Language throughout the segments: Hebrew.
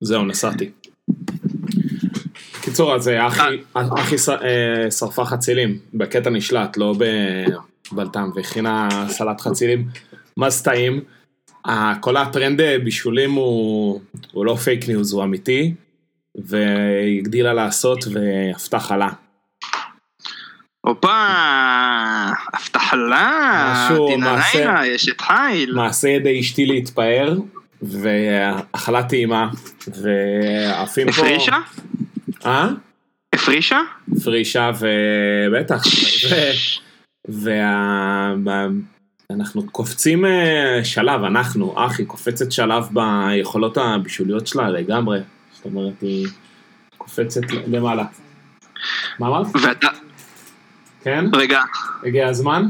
זהו, נסעתי. קיצור, אז אה, אחי, אחי ש- אה, שרפה חצילים, בקטע נשלט, לא בבלת"ם, והכינה סלט חצילים. מה זה טעים? כל הטרנד אה, בישולים הוא, הוא לא fake news, הוא אמיתי, והיא הגדילה לעשות ואפתה חלה. הופה, אפתה חלה, משהו, מעשה- לילה, אשת חיל. מעשה ידי אשתי להתפאר, ואכלה טעימה, ועפים פה... הפרישה? אה? הפרישה? פרישה ובטח, ואנחנו קופצים אה, שלב, אנחנו, אחי, קופצת שלב ביכולות הבישוליות שלה לגמרי, זאת אומרת היא קופצת למעלה. מה אמרת? ואתה, כן? רגע, הגיע הזמן?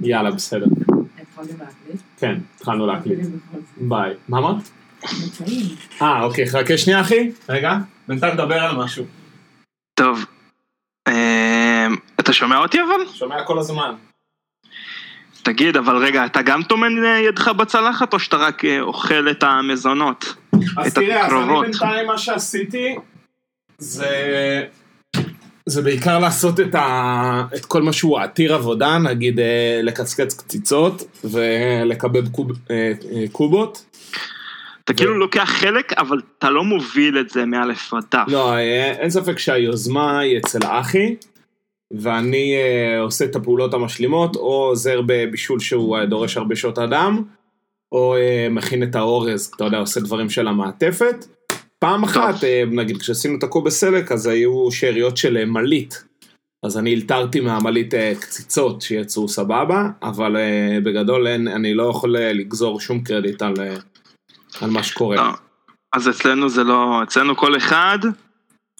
יאללה, בסדר. כן, התחלנו להקליט. ביי. מה אמרת? אה, אוקיי, חכה שנייה אחי. רגע, בינתיים נדבר על משהו. טוב. אמ, אתה שומע אותי אבל? שומע כל הזמן. תגיד, אבל רגע, אתה גם טומן אה, ידך בצלחת או שאתה רק אה, אוכל את המזונות? אז את תראה, אז אני הקרובות. בינתיים מה שעשיתי זה... זה בעיקר לעשות את, ה... את כל מה שהוא עתיר עבודה, נגיד אה, לקצקץ קציצות ולקבב קוב... אה, אה, קובות. אתה כאילו לוקח חלק, אבל אתה לא מוביל את זה מאלף עד תף. לא, אין ספק שהיוזמה היא אצל אחי, ואני עושה את הפעולות המשלימות, או עוזר בבישול שהוא דורש הרבה שעות אדם, או מכין את האורז, אתה יודע, עושה דברים של המעטפת. פעם אחת, אה, נגיד כשעשינו את הקובה סלק, אז היו שאריות של אה, מלית. אז אני אלתרתי מהמלית אה, קציצות שיצאו סבבה, אבל בגדול אין, אני לא יכול לגזור שום קרדיט על, על מה שקורה. לא. אז אצלנו זה לא, אצלנו כל אחד,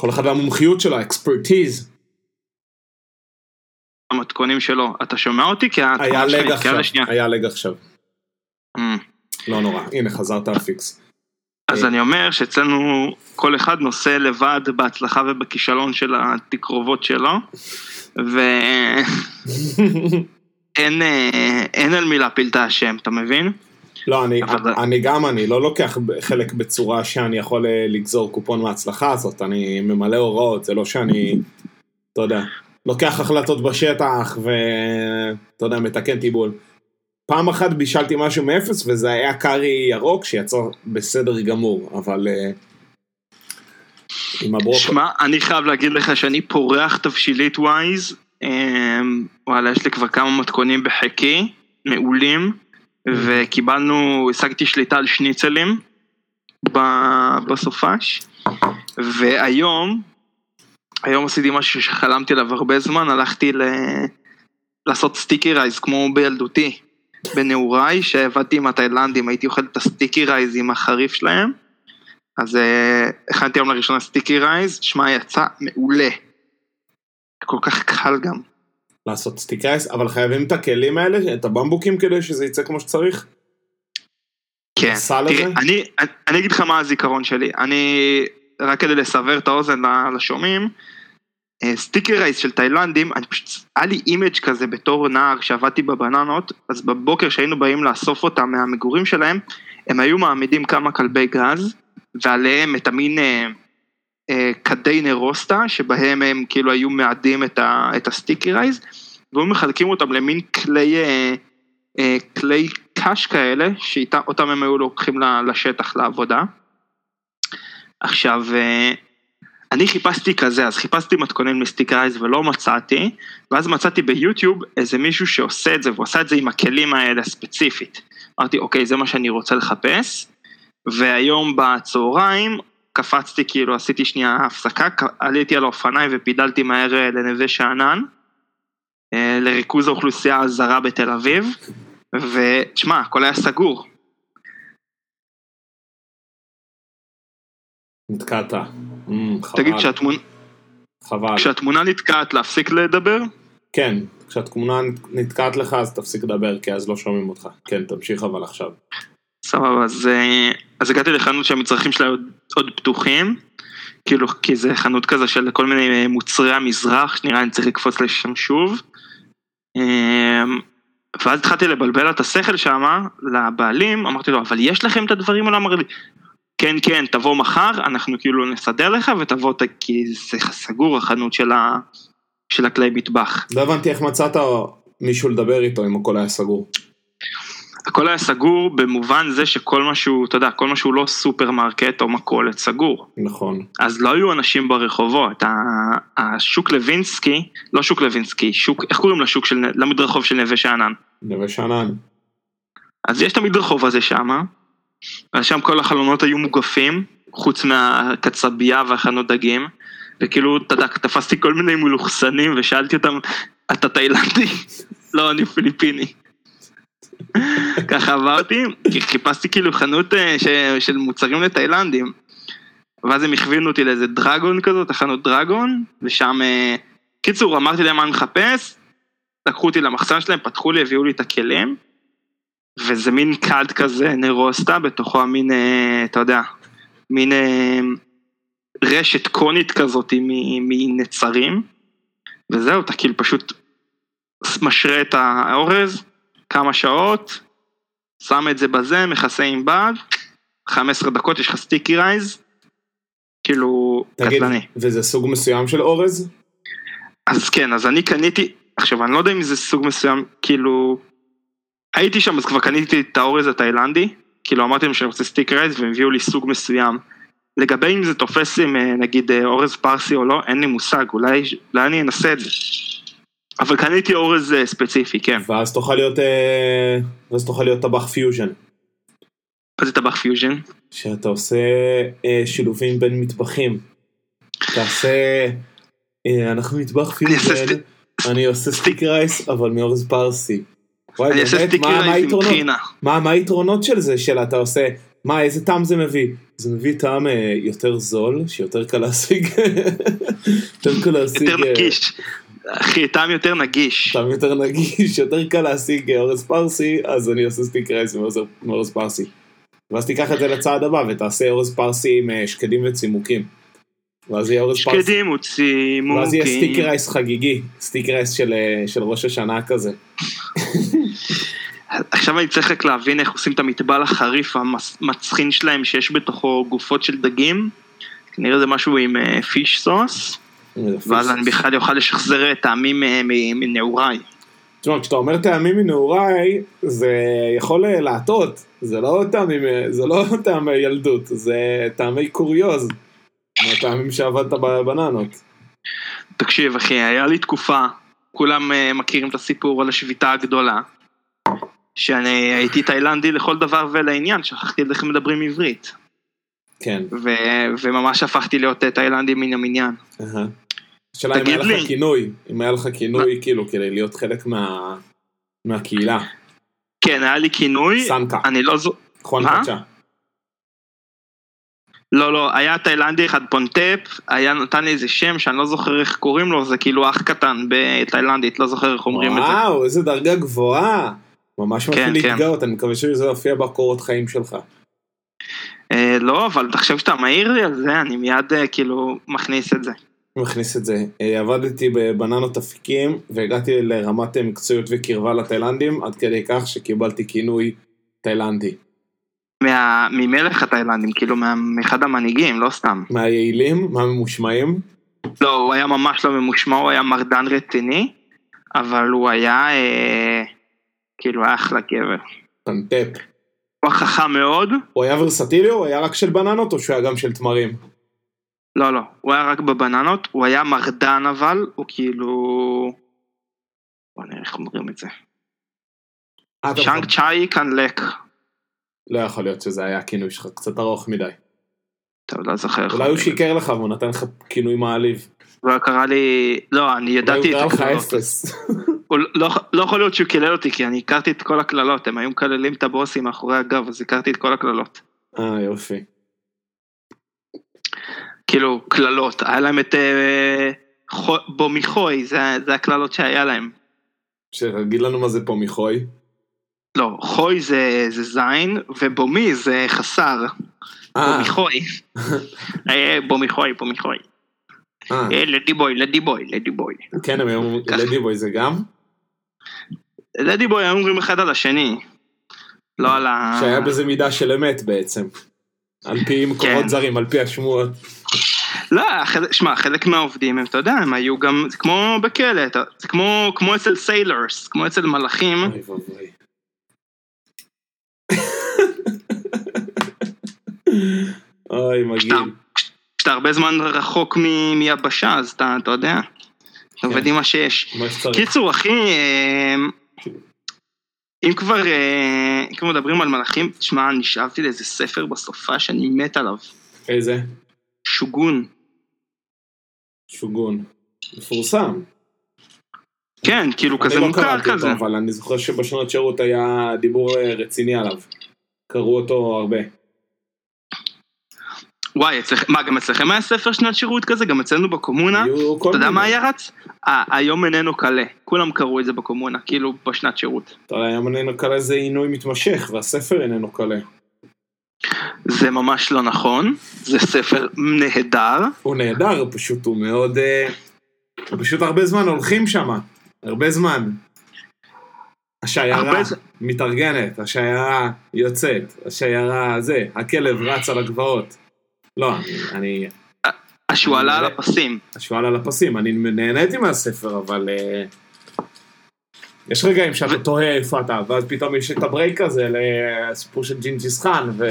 כל אחד והמומחיות שלו, האקספרטיז. המתכונים שלו. אתה שומע אותי? כי היה התמונה שלי לג עכשיו. היה לג עכשיו. אמ, לא נורא, הנה חזרת לפיקס. אז אה. אני אומר שאצלנו כל אחד נושא לבד בהצלחה ובכישלון של התקרובות שלו, ואין אה, אין על מי להפיל את האשם, אתה מבין? לא, אני, אבל- אני גם, אני לא לוקח חלק בצורה שאני יכול אה, לגזור קופון מההצלחה הזאת, אני ממלא הוראות, זה לא שאני, אתה יודע, לוקח החלטות בשטח ואתה יודע, מתקן טיבול. פעם אחת בישלתי משהו מאפס וזה היה קארי ירוק שיצא בסדר גמור, אבל אה, עם הברוקו... שמע, אני חייב להגיד לך שאני פורח תבשילית ווייז, אמ, וואלה, יש לי כבר כמה מתכונים בחיקי, מעולים, וקיבלנו, השגתי שליטה על שניצלים בסופש, והיום, היום עשיתי משהו שחלמתי עליו הרבה זמן, הלכתי ל... לעשות sticky rice כמו בילדותי, בנעוריי, שעבדתי עם התאילנדים, הייתי אוכל את הסטיקי רייז עם החריף שלהם. אז אה, הכנתי היום לראשונה sticky rice, שמע יצא מעולה. כל כך קל גם. לעשות sticky rice, אבל חייבים את הכלים האלה, את הבמבוקים כדי שזה יצא כמו שצריך? כן. תראה? אני, אני, אני אגיד לך מה הזיכרון שלי. אני, רק כדי לסבר את האוזן לשומעים, אה, sticky rice של תאילנדים, אני פשוט, היה לי image כזה בתור נער שעבדתי בבננות, אז בבוקר שהיינו באים לאסוף אותם מהמגורים שלהם, הם היו מעמידים כמה כלבי גז, ועליהם את המין אה, אה, כדי נירוסטה, שבהם הם כאילו היו מאדים את, את ה sticky rice, והיו מחלקים אותם למין כלי, אה, אה, כלי קש כאלה, שאותם הם היו לוקחים לשטח לעבודה. עכשיו, אה, אני חיפשתי כזה, אז חיפשתי מתכונן מסטיק רייז ולא מצאתי, ואז מצאתי ביוטיוב איזה מישהו שעושה את זה, והוא עשה את זה עם הכלים האלה ספציפית. אמרתי, אוקיי, זה מה שאני רוצה לחפש, והיום בצהריים קפצתי, כאילו עשיתי שנייה הפסקה, עליתי על האופניים ופידלתי מהר אה, לנווה שאנן, אה, לריכוז האוכלוסייה הזרה בתל אביב, ותשמע, הכל היה סגור. נתקעת. אמ, חבל. תגיד, כשהתמונה, חבל. כשהתמונה נתקעת להפסיק לדבר? כן, כשהתמונה נתקעת לך אז תפסיק לדבר, כי אז לא שומעים אותך. כן, תמשיך אבל עכשיו. סבבה, אז, אה, אז הגעתי לחנות שהמצרכים שלה עוד, עוד פתוחים, כאילו, כי זה חנות כזה של כל מיני מוצרי המזרח, שנראה אני צריך לקפוץ לשם שוב. אה, ואז התחלתי לבלבל את השכל שם, לבעלים, אמרתי לו, אבל יש לכם את הדברים האלה? אמר לי, כן כן תבוא מחר אנחנו כאילו נסדר לך ותבוא ת- כי זה סגור החנות של, ה, של הכלי מטבח. לא הבנתי איך מצאת מישהו לדבר איתו אם הכל היה סגור. הכל היה סגור במובן זה שכל מה שהוא, אתה יודע, כל מה שהוא לא סופרמרקט או מכולת סגור. נכון. אז לא היו אנשים ברחובות, השוק לוינסקי, לא שוק לוינסקי, שוק, איך קוראים לשוק של, למדרחוב של נווה שאנן? נווה שאנן. אז יש את המדרחוב הזה שמה, ושם כל החלונות היו מוגפים, חוץ מהקצבייה והחנות דגים, וכאילו, אתה יודע, תפסתי כל מיני מלוכסנים ושאלתי אותם, אתה תאילנדי? לא, אני פיליפיני. ככה עברתי, חיפשתי כאילו חנות אה, ש- של מוצרים לתאילנדים. ואז הם הכווינו אותי לאיזה דרגון כזאת, החנות דרגון, ושם, אה, קיצור, אמרתי להם מה אני מחפש, לקחו אותי למחסן שלהם, פתחו לי, הביאו לי את הכלים, וזה מין כד כזה, נרוסטה, בתוכו המין, אה, אתה יודע, מין אה, רשת קונית כזאת מנצרים, וזהו, אתה כאילו פשוט משרה את האורז, כמה שעות, שם את זה בזה, מכסה עם בד, 15 דקות יש לך sticky rice, כאילו, תגיד, קטלני. וזה סוג מסוים של אורז? אז כן, אז אני קניתי, עכשיו אני לא יודע אם זה סוג מסוים, כאילו, הייתי שם אז כבר קניתי את האורז התאילנדי, כאילו אמרתי להם שאני רוצה sticky rice והם הביאו לי סוג מסוים. לגבי אם זה תופס עם אה, נגיד אה, אורז פרסי או לא, אין לי מושג, אולי, אולי אני אנסה את זה. אבל קניתי אורז אה, ספציפי, כן. ואז תוכל להיות, ואז תוכל להיות טבח פיוז'ן. מה זה טבח פיוז'ן? שאתה עושה אה, שילובים בין מטבחים. תעשה, אה, אנחנו מטבח אני פיוז'ן, אני עושה sticky rice אבל מאורז פרסי. וואי אני אעשה באמת, sticky מה- היתרונות? של זה, של אתה עושה, מה איזה טעם זה מביא? זה מביא טעם אה, יותר זול, שיותר קל להשיג, יותר קל להשיג, יותר אה, נגיש. אחי, טעם יותר נגיש. טעם יותר נגיש, יותר קל להשיג אה, אורז פרסי, אז אני עושה sticky rice מאורז- פרסי. ואז תיקח את זה לצעד הבא ותעשה אורז פרסי עם שקדים וצימוקים. ואז יהיה אורז פרסי. שקדים וצימוקים. ואז יהיה sticky rice חגיגי, sticky rice של, של ראש השנה כזה. עכשיו אני צריך רק להבין איך עושים את המטבל החריף המצחין שלהם שיש בתוכו גופות של דגים. כנראה זה משהו עם פיש סוס, ואז אני בכלל אוכל לשחזר טעמים אה, מנעוריי. תשמע, כשאתה אומר טעמים מנעוריי, זה יכול אה, להטעות, זה לא טעמים, אה, זה לא טעמי ילדות, זה טעמי קוריוז. מהטעמים שעבדת בבננות. תקשיב אחי, היה לי תקופה, כולם אה, מכירים את הסיפור על השביתה הגדולה, שאני הייתי תאילנדי לכל דבר ולעניין, שכחתי איך מדברים עברית, כן. ו- וממש הפכתי להיות אה, תאילנדי מן המניין. השאלה אם היה לך. כינוי, אם היה לך כינוי כאילו כדי להיות חלק מה... מהקהילה. כן, היה לי כינוי, סנקה, אני לא זו... חואן מה? לא, לא, היה תאילנדי אחד פונטפ, היה נתן לי איזה שם שאני לא זוכר איך קוראים לו, זה כאילו אח קטן בתאילנדית, לא זוכר איך אומרים את זה. וואו, איזה דרגה גבוהה. ממש מתחיל כן, כן. להתגאות, אני מקווה שזה יופיע בקורות חיים שלך. אה, לא, אבל תחשב שאתה מעיר לי על זה, אני מיד אה, כאילו מכניס את זה. מכניס את זה. אה, עבדתי בבננות אפיקים והגעתי לרמת אה, מקצועיות וקרבה לתאילנדים עד כדי כך שקיבלתי כינוי תאילנדי. מה, ממלך התאילנדים, כאילו מאחד המנהיגים, לא סתם. מהיעילים, מהממושמעים. לא, הוא היה ממש לא ממושמע, הוא היה מרדן רציני, אבל הוא היה, אה, כאילו, היה אחלה גבר. פנטפ. הוא היה חכם מאוד, הוא היה ורסטילי או הוא היה רק של בננות או שהוא היה גם של תמרים? לא, לא, הוא היה רק בבננות, הוא היה מרדן אבל, הוא כאילו... בוא נראה איך אומרים את זה. אה, אתה צ'אנג צ'אי קנלק. לא יכול להיות שזה היה הכינוי שלך, קצת ארוך מדי. טוב, לא זוכר. אולי הוא. שיקר לך והוא נתן לך כינוי מעליב. הוא קרא לי... לא, אני ידעתי את הקללות. לא, לא יכול להיות שהוא קילל אותי, כי אני הכרתי את כל הקללות, הם היו מקללים את הבוסים מאחורי הגב, אז הכרתי את כל הקללות. אה, יופי. כאילו, קללות, היה להם את אה, חו, בומיחוי, זה, זה הקללות שהיה להם. שתגיד לנו מה זה פה מחוי. לא, חוי זה, זה זין, ובומי זה חסר. אה. אה, בומיחוי, בומיחוי. אה, אה, לדי בוי, לדי בוי, לדי בוי. כן, הם היו. לדי בוי זה גם? לדי בוי היו אומרים אחד על השני. לא על ה... שהיה בזה מידה של אמת בעצם. על פי מקורות כן. זרים, על פי השמועות. לא, שמע, חלק מהעובדים הם, אתה יודע, הם היו גם, זה כמו בכלא, זה כמו, כמו אצל סיילרס, כמו אצל מלאכים, אוי ואבוי. אוי, מגעיל. כשאתה הרבה זמן רחוק מ- מיבשה, אז אתה, אתה יודע, אתה עובד עם מה שיש. קיצור, אחי, אה, אם כבר, אה, אם כבר מדברים על מלאכים, תשמע, נשאבתי לאיזה ספר בסופה שאני מת עליו, איזה? שוגון. שוגון. מפורסם. כן, כאילו כזה לא מוכר כזה. אותו, אבל אני זוכר שבשנות שירות היה דיבור אה, רציני עליו. קראו אותו הרבה. וואי, אצלכם, מה, גם אצלכם היה ספר שנת שירות כזה? גם אצלנו בקומונה? אתה יודע. מה היה רץ? היום איננו קלה. כולם קראו את זה בקומונה, כאילו בשנת שירות. היום איננו קלה זה עינוי מתמשך, והספר איננו קלה. זה ממש לא נכון, זה ספר נהדר. הוא נהדר, פשוט הוא מאוד... אה, פשוט הרבה זמן הולכים שם. הרבה זמן. השיירה הרבה מתארגנת, השיירה יוצאת, השיירה זה, הכלב רץ על הגבעות. לא, אני-. השועל על הפסים. השועל על הפסים, אני נהניתי מהספר, אבל... אה, יש רגעים שאתה תוהה איפה אתה, ואז פתאום יש את ה break הזה לסיפור של ג'ינג'יס חאן, ו...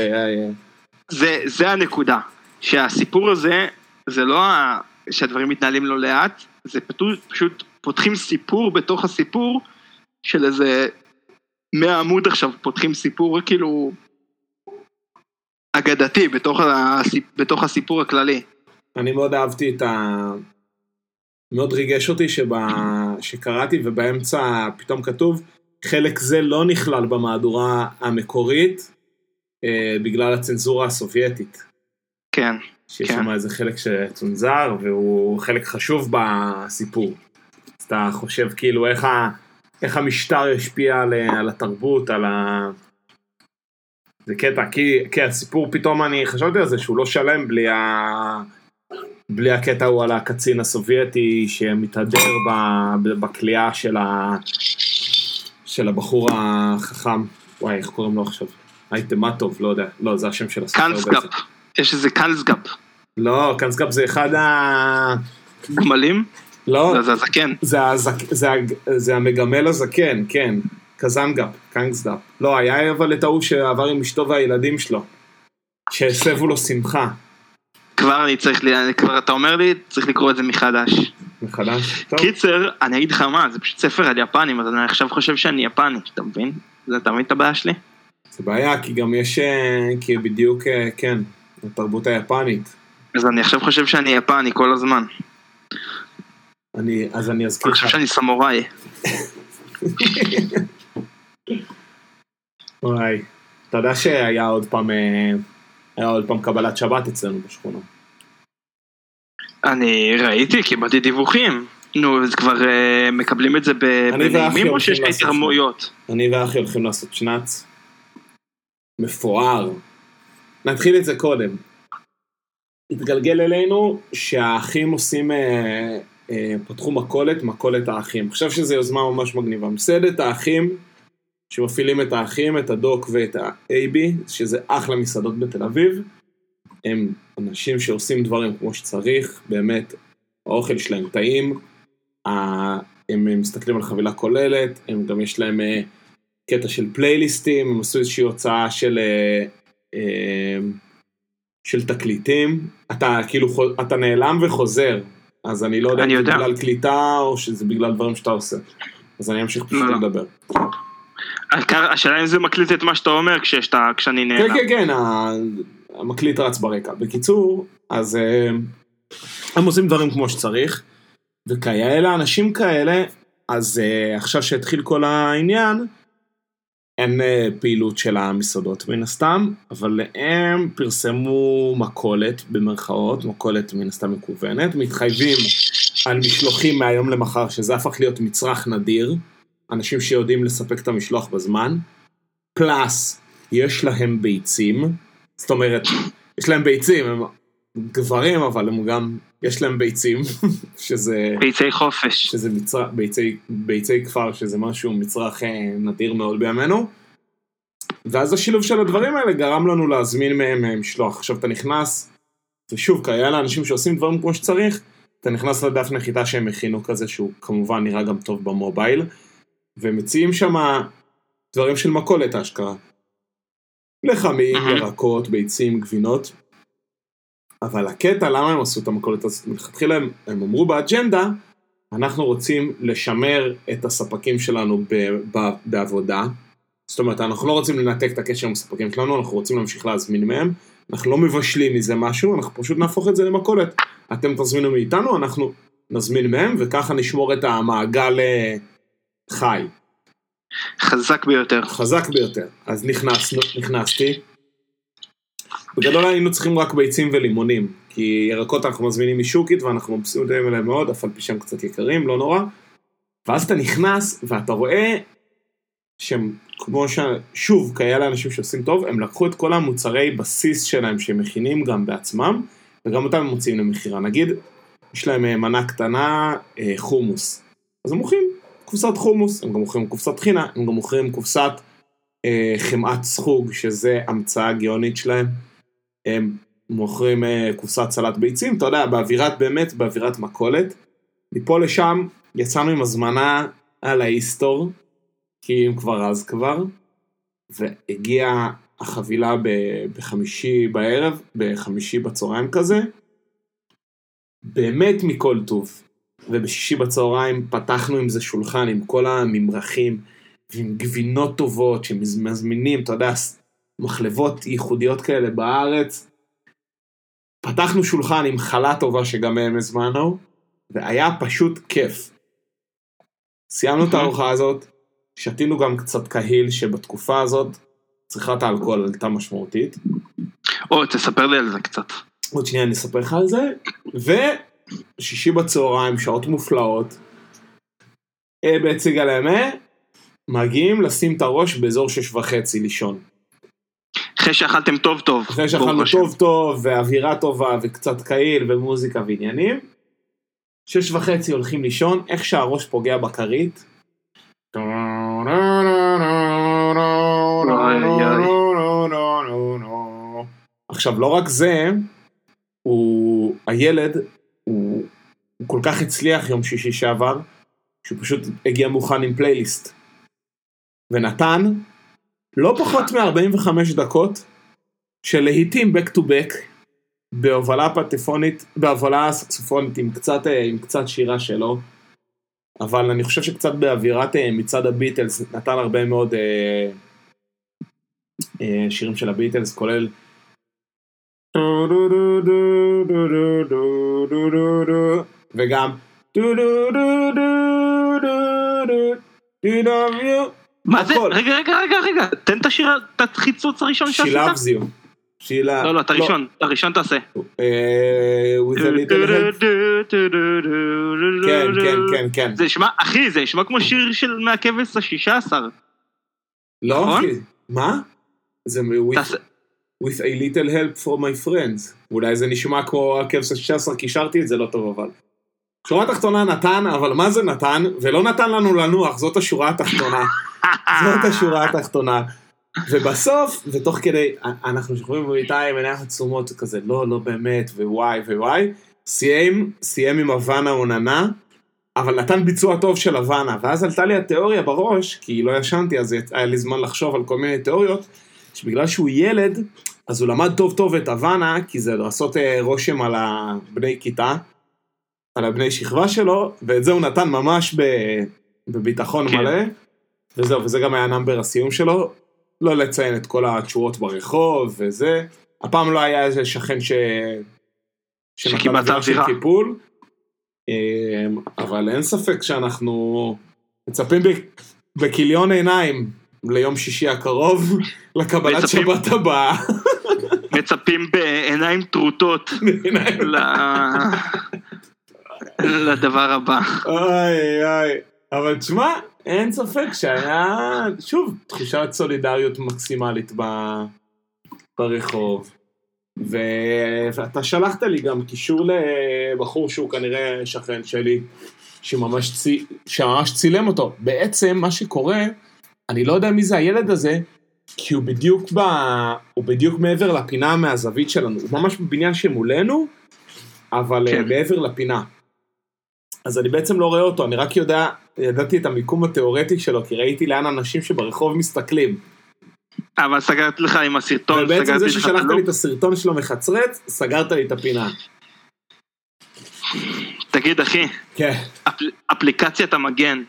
זה, זה הנקודה. שהסיפור הזה, זה לא ה... שהדברים מתנהלים לא לאט, זה פשוט, פשוט פותחים סיפור בתוך הסיפור של איזה 100 עמוד עכשיו, פותחים סיפור כאילו אגדתי בתוך, הסיפ... בתוך הסיפור הכללי. אני מאוד אהבתי את ה... מאוד ריגש אותי שבה... שקראתי ובאמצע פתאום כתוב חלק זה לא נכלל במהדורה המקורית אה, בגלל הצנזורה הסובייטית. כן. שיש כן. שם איזה חלק שצונזר והוא חלק חשוב בסיפור. אז אתה חושב כאילו איך, ה... איך המשטר ישפיע על, על התרבות, על ה... זה קטע, כי, כי הסיפור פתאום אני חשבתי על זה שהוא לא שלם בלי, ה... בלי הקטע ההוא על הקצין הסובייטי שמתהדר בכליאה של, ה... של הבחור החכם, וואי איך קוראים לו עכשיו? אייטמטוב, לא יודע, לא זה השם של הסופר. קאנסגאפ. יש איזה קאנסגאפ. לא, קאנסקאפ זה אחד ה... גמלים? לא, זה זה הזקן. זה, הזק... זה, הג... זה המגמל הזקן, כן. קזנגאפ, קזנגאפ. לא, היה אבל את ההוא שעבר עם אשתו והילדים שלו. שהסבו לו שמחה. כבר אני צריך, ל- כבר אתה אומר לי, צריך לקרוא את זה מחדש. מחדש. טוב. קיצר, אני אגיד לך מה, זה פשוט ספר על יפנים, אז אני עכשיו חושב שאני יפני, אתה מבין? אתה מבין את הבעיה שלי? זה בעיה, כי גם יש... אה, כי בדיוק, אה, כן, התרבות היפנית. אז אני עכשיו חושב שאני יפני כל הזמן. אני, אז אני אזכיר אני לך. חושב שאני סמוראי. וואי. אתה יודע שהיה עוד פעם... אה, היה עוד פעם קבלת שבת אצלנו בשכונה. אני ראיתי, קיבלתי דיווחים. נו, אז כבר אה, מקבלים את זה בנעימים או שיש לעשות התרמויות? אני ואחי הולכים לעשות שנץ. מפואר. נתחיל את זה קודם. התגלגל אלינו שהאחים עושים, אה, אה, פתחו מכולת, מכולת האחים. אני חושב שזו יוזמה ממש מגניבה. מסעדת האחים, שמפעילים את האחים, את הדוק ואת ה-AB, שזה אחלה מסעדות בתל אביב. הם אנשים שעושים דברים כמו שצריך, באמת, האוכל שלהם טעים, הם מסתכלים על חבילה כוללת, הם גם יש להם אה, קטע של פלייליסטים, הם עשו איזושהי הוצאה של, אה, אה, של תקליטים, אתה כאילו, אתה נעלם וחוזר, אז אני לא יודע אם זה. בגלל קליטה או שזה בגלל דברים שאתה עושה, אז אני אמשיך פשוט לא, לא. לדבר. השאלה אם זה מקליט את מה שאתה אומר כשיש את ה- כשאני כן, נעלם. כן, כן, ה- המקליט רץ ברקע. בקיצור, אז אה, הם עושים דברים כמו שצריך, וכאלה, אנשים כאלה, אז אה, עכשיו שהתחיל כל העניין, אין אה, פעילות של המסעדות מן הסתם, אבל הם פרסמו מכולת, במרכאות, מכולת מן הסתם מקוונת, מתחייבים על משלוחים מהיום למחר, שזה הפך להיות מצרך נדיר, אנשים שיודעים לספק את המשלוח בזמן, פלאס, יש להם ביצים, זאת אומרת, יש להם ביצים, הם גברים, אבל הם גם, יש להם ביצים, שזה, ביצי חופש. שזה מצרך, ביצי, ביצי כפר, שזה משהו, מצרך אה, נדיר מאוד בימינו. ואז השילוב של הדברים האלה גרם לנו להזמין מהם אה, משלוח. עכשיו אתה נכנס, ושוב, כאלה לאנשים שעושים דברים כמו שצריך, אתה נכנס לדף נחיתה שהם הכינו כזה, שהוא כמובן נראה גם טוב במובייל, ומציעים שם דברים של מכולת אשכרה. לחמים. ירקות, ביצים, גבינות. אבל הקטע, למה הם עשו את המכולת הזאת? מלכתחילה הם, הם אמרו באג'נדה, אנחנו רוצים לשמר את הספקים שלנו ב, ב, בעבודה. זאת אומרת, אנחנו לא רוצים לנתק את הקשר עם הספקים שלנו, אנחנו רוצים להמשיך להזמין מהם. אנחנו לא מבשלים מזה משהו, אנחנו פשוט נהפוך את זה למכולת. אתם תזמינו מאיתנו, אנחנו נזמין מהם, וככה נשמור את המעגל אה, חי. חזק ביותר. חזק ביותר. אז נכנסנו, נכנסתי. בגדול היינו צריכים רק ביצים ולימונים, כי ירקות אנחנו מזמינים משוקית ואנחנו מבסוטים עליהם מאוד, אף על פי שהם קצת יקרים, לא נורא. ואז אתה נכנס ואתה רואה שהם, כמו ש... שוב, כאלה אנשים שעושים טוב, הם לקחו את כל המוצרי בסיס שלהם שהם מכינים גם בעצמם, וגם אותם הם מוציאים למכירה. נגיד, יש להם אה, מנה קטנה, אה, חומוס. אז הם מוכרים קופסת חומוס, הם גם מוכרים קופסת טחינה, הם גם מוכרים קופסת אה, חמאת סחוג, שזה המצאה גאונית שלהם. הם מוכרים אה, קופסת סלט ביצים, אתה יודע, באווירת באמת, באווירת מכולת. מפה לשם יצאנו עם הזמנה על ההיסטור, כי אם כבר אז כבר, והגיעה החבילה ב- בחמישי בערב, בחמישי בצהריים כזה, באמת מכל טוב. ובשישי בצהריים פתחנו עם זה שולחן עם כל הממרחים, ועם גבינות טובות שמזמינים, אתה יודע, מחלבות ייחודיות כאלה בארץ. פתחנו שולחן עם חלה טובה שגם הם הזמנו, והיה פשוט כיף. סיימנו את הארוחה הזאת, שתינו גם קצת קהיל שבתקופה הזאת צריכת האלכוהול עלתה משמעותית. או, תספר לי על זה קצת. עוד שנייה אני אספר לך על זה. ושישי בצהריים, שעות מופלאות. בהציג על האמת, מגיעים לשים את הראש באזור שש וחצי לישון. אחרי שאכלתם טוב טוב. אחרי שאכלנו. טוב טוב, ואווירה טובה, וקצת קהיל, ומוזיקה ועניינים. שש וחצי הולכים לישון, איך שהראש פוגע בכרית. עכשיו, לא רק זה, הוא, הילד, הוא, הוא כל כך הצליח יום שישי שעבר, שהוא פשוט הגיע מוכן עם פלייליסט. ונתן לא פחות מ-45 דקות של להיטים back to back בהובלה פטפונית, בהובלה סקסופונית עם קצת, אה, עם קצת שירה שלו. אבל אני חושב שקצת באווירת אה, מצעד הביטלס נתן הרבה מאוד אה, אה, שירים של הביטלס, כולל וגם מה זה? רגע, רגע, רגע, רגע, תן את השיר, את החיצוץ הראשון שעשית. שילה אבזיו. שילה... לא, לא, את הראשון, את הראשון תעשה. כן, כן, כן, כן. זה נשמע, אחי, זה נשמע כמו שיר של מהכבש השישה עשר. לא? אחי. מה? זה מ- with- a little help for my friends. אולי זה נשמע כמו הכבש השישה עשר, קישרתי את זה לא טוב אבל. שורה תחתונה נתן, אבל מה זה נתן? ולא נתן לנו לנוח, זאת השורה התחתונה. זאת השורה התחתונה. ובסוף, ותוך כדי, אנחנו שוכבים במיטה עם עיניים עצומות, כזה, לא, לא באמת, ווואי ווואי, סיים, סיים עם הוואנה אוננה, אבל נתן ביצוע טוב של הוואנה, ואז עלתה לי התיאוריה בראש, כי לא ישנתי, אז היה לי זמן לחשוב על כל מיני תיאוריות, שבגלל שהוא ילד, אז הוא למד טוב טוב את הוואנה, כי זה לעשות אה, רושם על הבני כיתה, על הבני שכבה שלו, ואת זה הוא נתן ממש ב, בביטחון כן. מלא, וזהו, וזה גם היה נאמבר הסיום שלו, לא לציין את כל התשורות ברחוב וזה, הפעם לא היה איזה שכן ש... שקיבלת אווירה של. טיפול, אמ, אבל אין ספק שאנחנו מצפים בכיליון עיניים ליום שישי הקרוב, לקבלת מצפים- שבת הבאה. מצפים בעיניים טרוטות ל- לדבר הבא. אוי אוי, אבל תשמע, אין ספק שהיה, שוב, תחושת סולידריות מקסימלית ב... ברחוב. ו... ואתה שלחת לי גם קישור לבחור שהוא כנראה שכן שלי, שממש, צי... שממש צילם אותו. בעצם מה שקורה, אני לא יודע מי זה הילד הזה, כי הוא בדיוק ב... הוא בדיוק מעבר לפינה מהזווית שלנו, הוא ממש בבניין שמולנו, אבל כן. כן. מעבר לפינה. אז אני בעצם לא רואה אותו, אני רק יודע, ידעתי את המיקום התיאורטי שלו, כי ראיתי לאן אנשים שברחוב מסתכלים. אבל סגרתי לך עם הסרטון, ובעצם סגרתי זה לך את ששלחת הלופ. לי את הסרטון שלו מחצרץ, סגרת לי את הפינה. תגיד אחי, כן, אפל- אפליקציית המגן,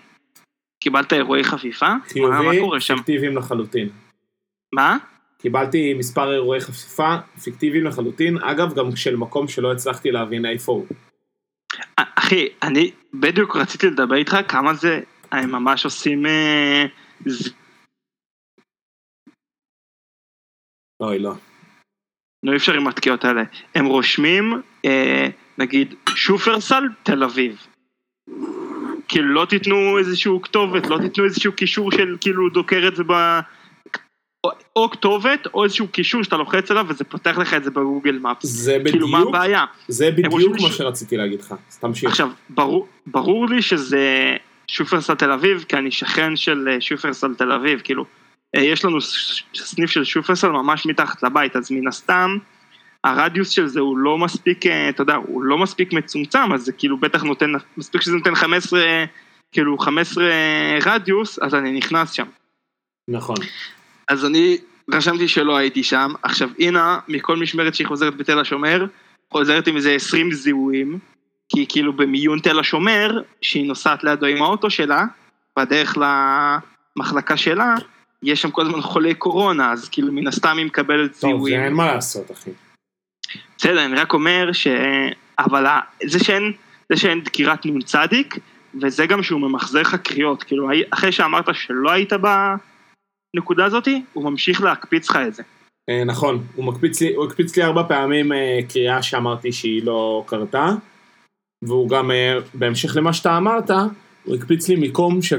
קיבלת אירועי חפיפה? חיובי? פיקטיביים לחלוטין. מה? קיבלתי מספר אירועי חפיפה פיקטיביים לחלוטין, אגב, גם של מקום שלא הצלחתי להבין איפה הוא. א- אחי, אני בדיוק רציתי לדבר איתך כמה זה, הם ממש עושים... אה, אוי, לא. נו אי אפשר עם התקיעות האלה. הם רושמים, אה, נגיד, שופרסל, תל אביב. כאילו לא תיתנו איזשהו כתובת, לא תיתנו איזשהו קישור של כאילו דוקר את זה ב... או, כתובת או איזשהו קישור שאתה לוחץ עליו וזה פותח לך את זה בגוגל מפס. זה כאילו מה בדיוק, הבעיה? זה בדיוק מה ש- שרציתי להגיד לך. אז תמשיך. עכשיו, ברור, ברור לי שזה שופרסל תל אביב, כי אני שכן של אה, שופרסל תל אביב, כאילו, אה, יש לנו סניף של שופרסל ממש מתחת לבית, אז מן הסתם, הרדיוס של זה הוא לא מספיק, אה, אתה יודע, הוא לא מספיק מצומצם, אז זה כאילו בטח נותן, מספיק שזה נותן 15, אה, כאילו 15 רדיוס, אז אני נכנס שם. נכון. אז אני רשמתי שלא הייתי שם, עכשיו אינה, מכל משמרת שהיא חוזרת בתל השומר, חוזרת עם איזה 20 זיהויים, כי כאילו במיון תל השומר, שהיא נוסעת לידו עם האוטו שלה, בדרך למחלקה שלה, יש שם כל הזמן חולי קורונה, אז כאילו מן הסתם היא מקבלת טוב, זה זיהויים. אין מה לעשות, אחי. בסדר, אני רק אומר ש... אבל זה שאין, זה שאין דקירת נ"צ, וזה גם שהוא ממחזר לך קריאות, כאילו אחרי שאמרת שלא היית בנקודה הזאתי, הוא ממשיך להקפיץ לך את זה. אה, נכון, הוא מקפיץ לי, הוא הקפיץ לי ארבע פעמים אה, קריאה שאמרתי שהיא לא קרתה, והוא גם, אה, בהמשך למה שאתה אמרת, הוא הקפיץ לי מיקום ש...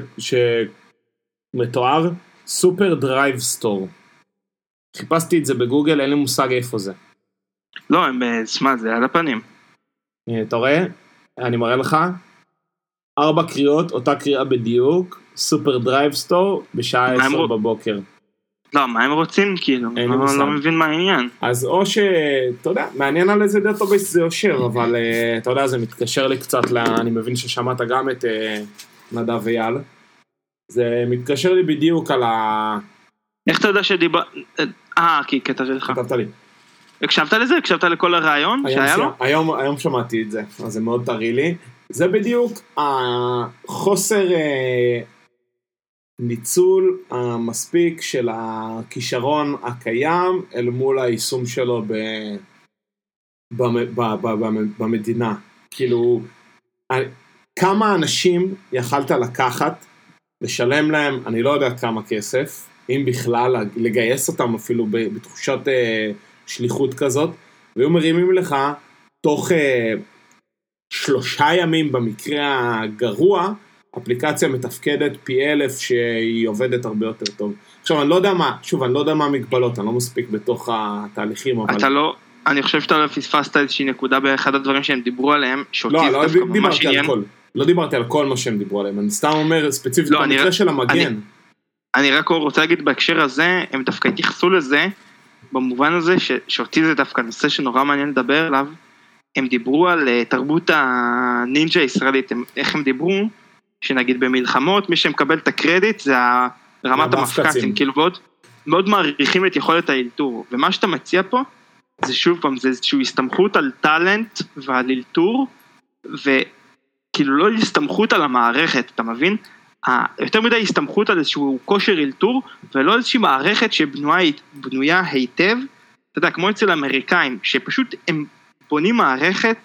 שמתואר סופר דרייב סטור. חיפשתי את זה בגוגל, אין לי מושג איפה זה. לא, הם, אה, שמע, זה על הפנים. אה, אתה רואה? אני מראה לך. ארבע קריאות, אותה קריאה בדיוק, סופר דרייב סטור, בשעה עשר בבוקר. לא, מה הם רוצים כאילו? אין לי מושג. לא מבין מה העניין. אז או ש... אתה יודע, מעניין על איזה database זה יושב, אבל אה, אתה יודע, זה מתקשר לי קצת ל... אני מבין ששמעת גם את אה, נדב אייל. זה מתקשר לי בדיוק על ה... איך אתה יודע שדיבר... אה, כי כתבתי לך. כתבת לי. הקשבת לזה? הקשבת לכל הרעיון שהיה לו? היום, היום שמעתי את זה, אז זה מאוד טרי לי. זה בדיוק החוסר אה, ניצול המספיק של הכישרון הקיים אל מול היישום שלו ב, במ, ב, ב, ב, במדינה. כאילו, כמה אנשים יכלת לקחת, לשלם להם, אני לא יודע כמה כסף, אם בכלל, לגייס אותם אפילו ב- בתחושת אה, שליחות כזאת, והיו מרימים לך תוך אה, שלושה ימים במקרה הגרוע, אפליקציה מתפקדת פי אלף שהיא עובדת הרבה יותר טוב. עכשיו אני לא יודע מה, שוב אני לא יודע מה המגבלות, אני לא מספיק בתוך התהליכים, אבל... אתה לא... אני חושב שאתה לא פספסת איזושהי נקודה באחד הדברים שהם דיברו עליהם, שאותי לא, לא דווקא ממש דיברתי על עניין. כל, לא דיברתי על כל מה שהם דיברו עליהם, אני סתם אומר ספציפית לא, אני במקרה רק- של המגן. אני- אני רק רוצה להגיד בהקשר הזה, הם דווקא התייחסו לזה, במובן הזה ש, שאותי זה דווקא נושא שנורא מעניין לדבר עליו, הם דיברו על אה, תרבות הנינג'ה הישראלית, הם, איך הם דיברו, שנגיד במלחמות, מי שמקבל את הקרדיט זה רמת. המפקצים, כאילו מאוד, מאוד מעריכים את יכולת האלתור, ומה שאתה מציע פה, זה שוב פעם, זה איזושהי הסתמכות על טאלנט ועל אלתור, וכאילו לא הסתמכות על המערכת, אתה מבין? יותר מדי הסתמכות על איזשהו כושר אלתור, ולא איזושהי מערכת שבנויה בנויה היטב, אתה יודע, כמו אצל האמריקאים, שפשוט הם בונים מערכת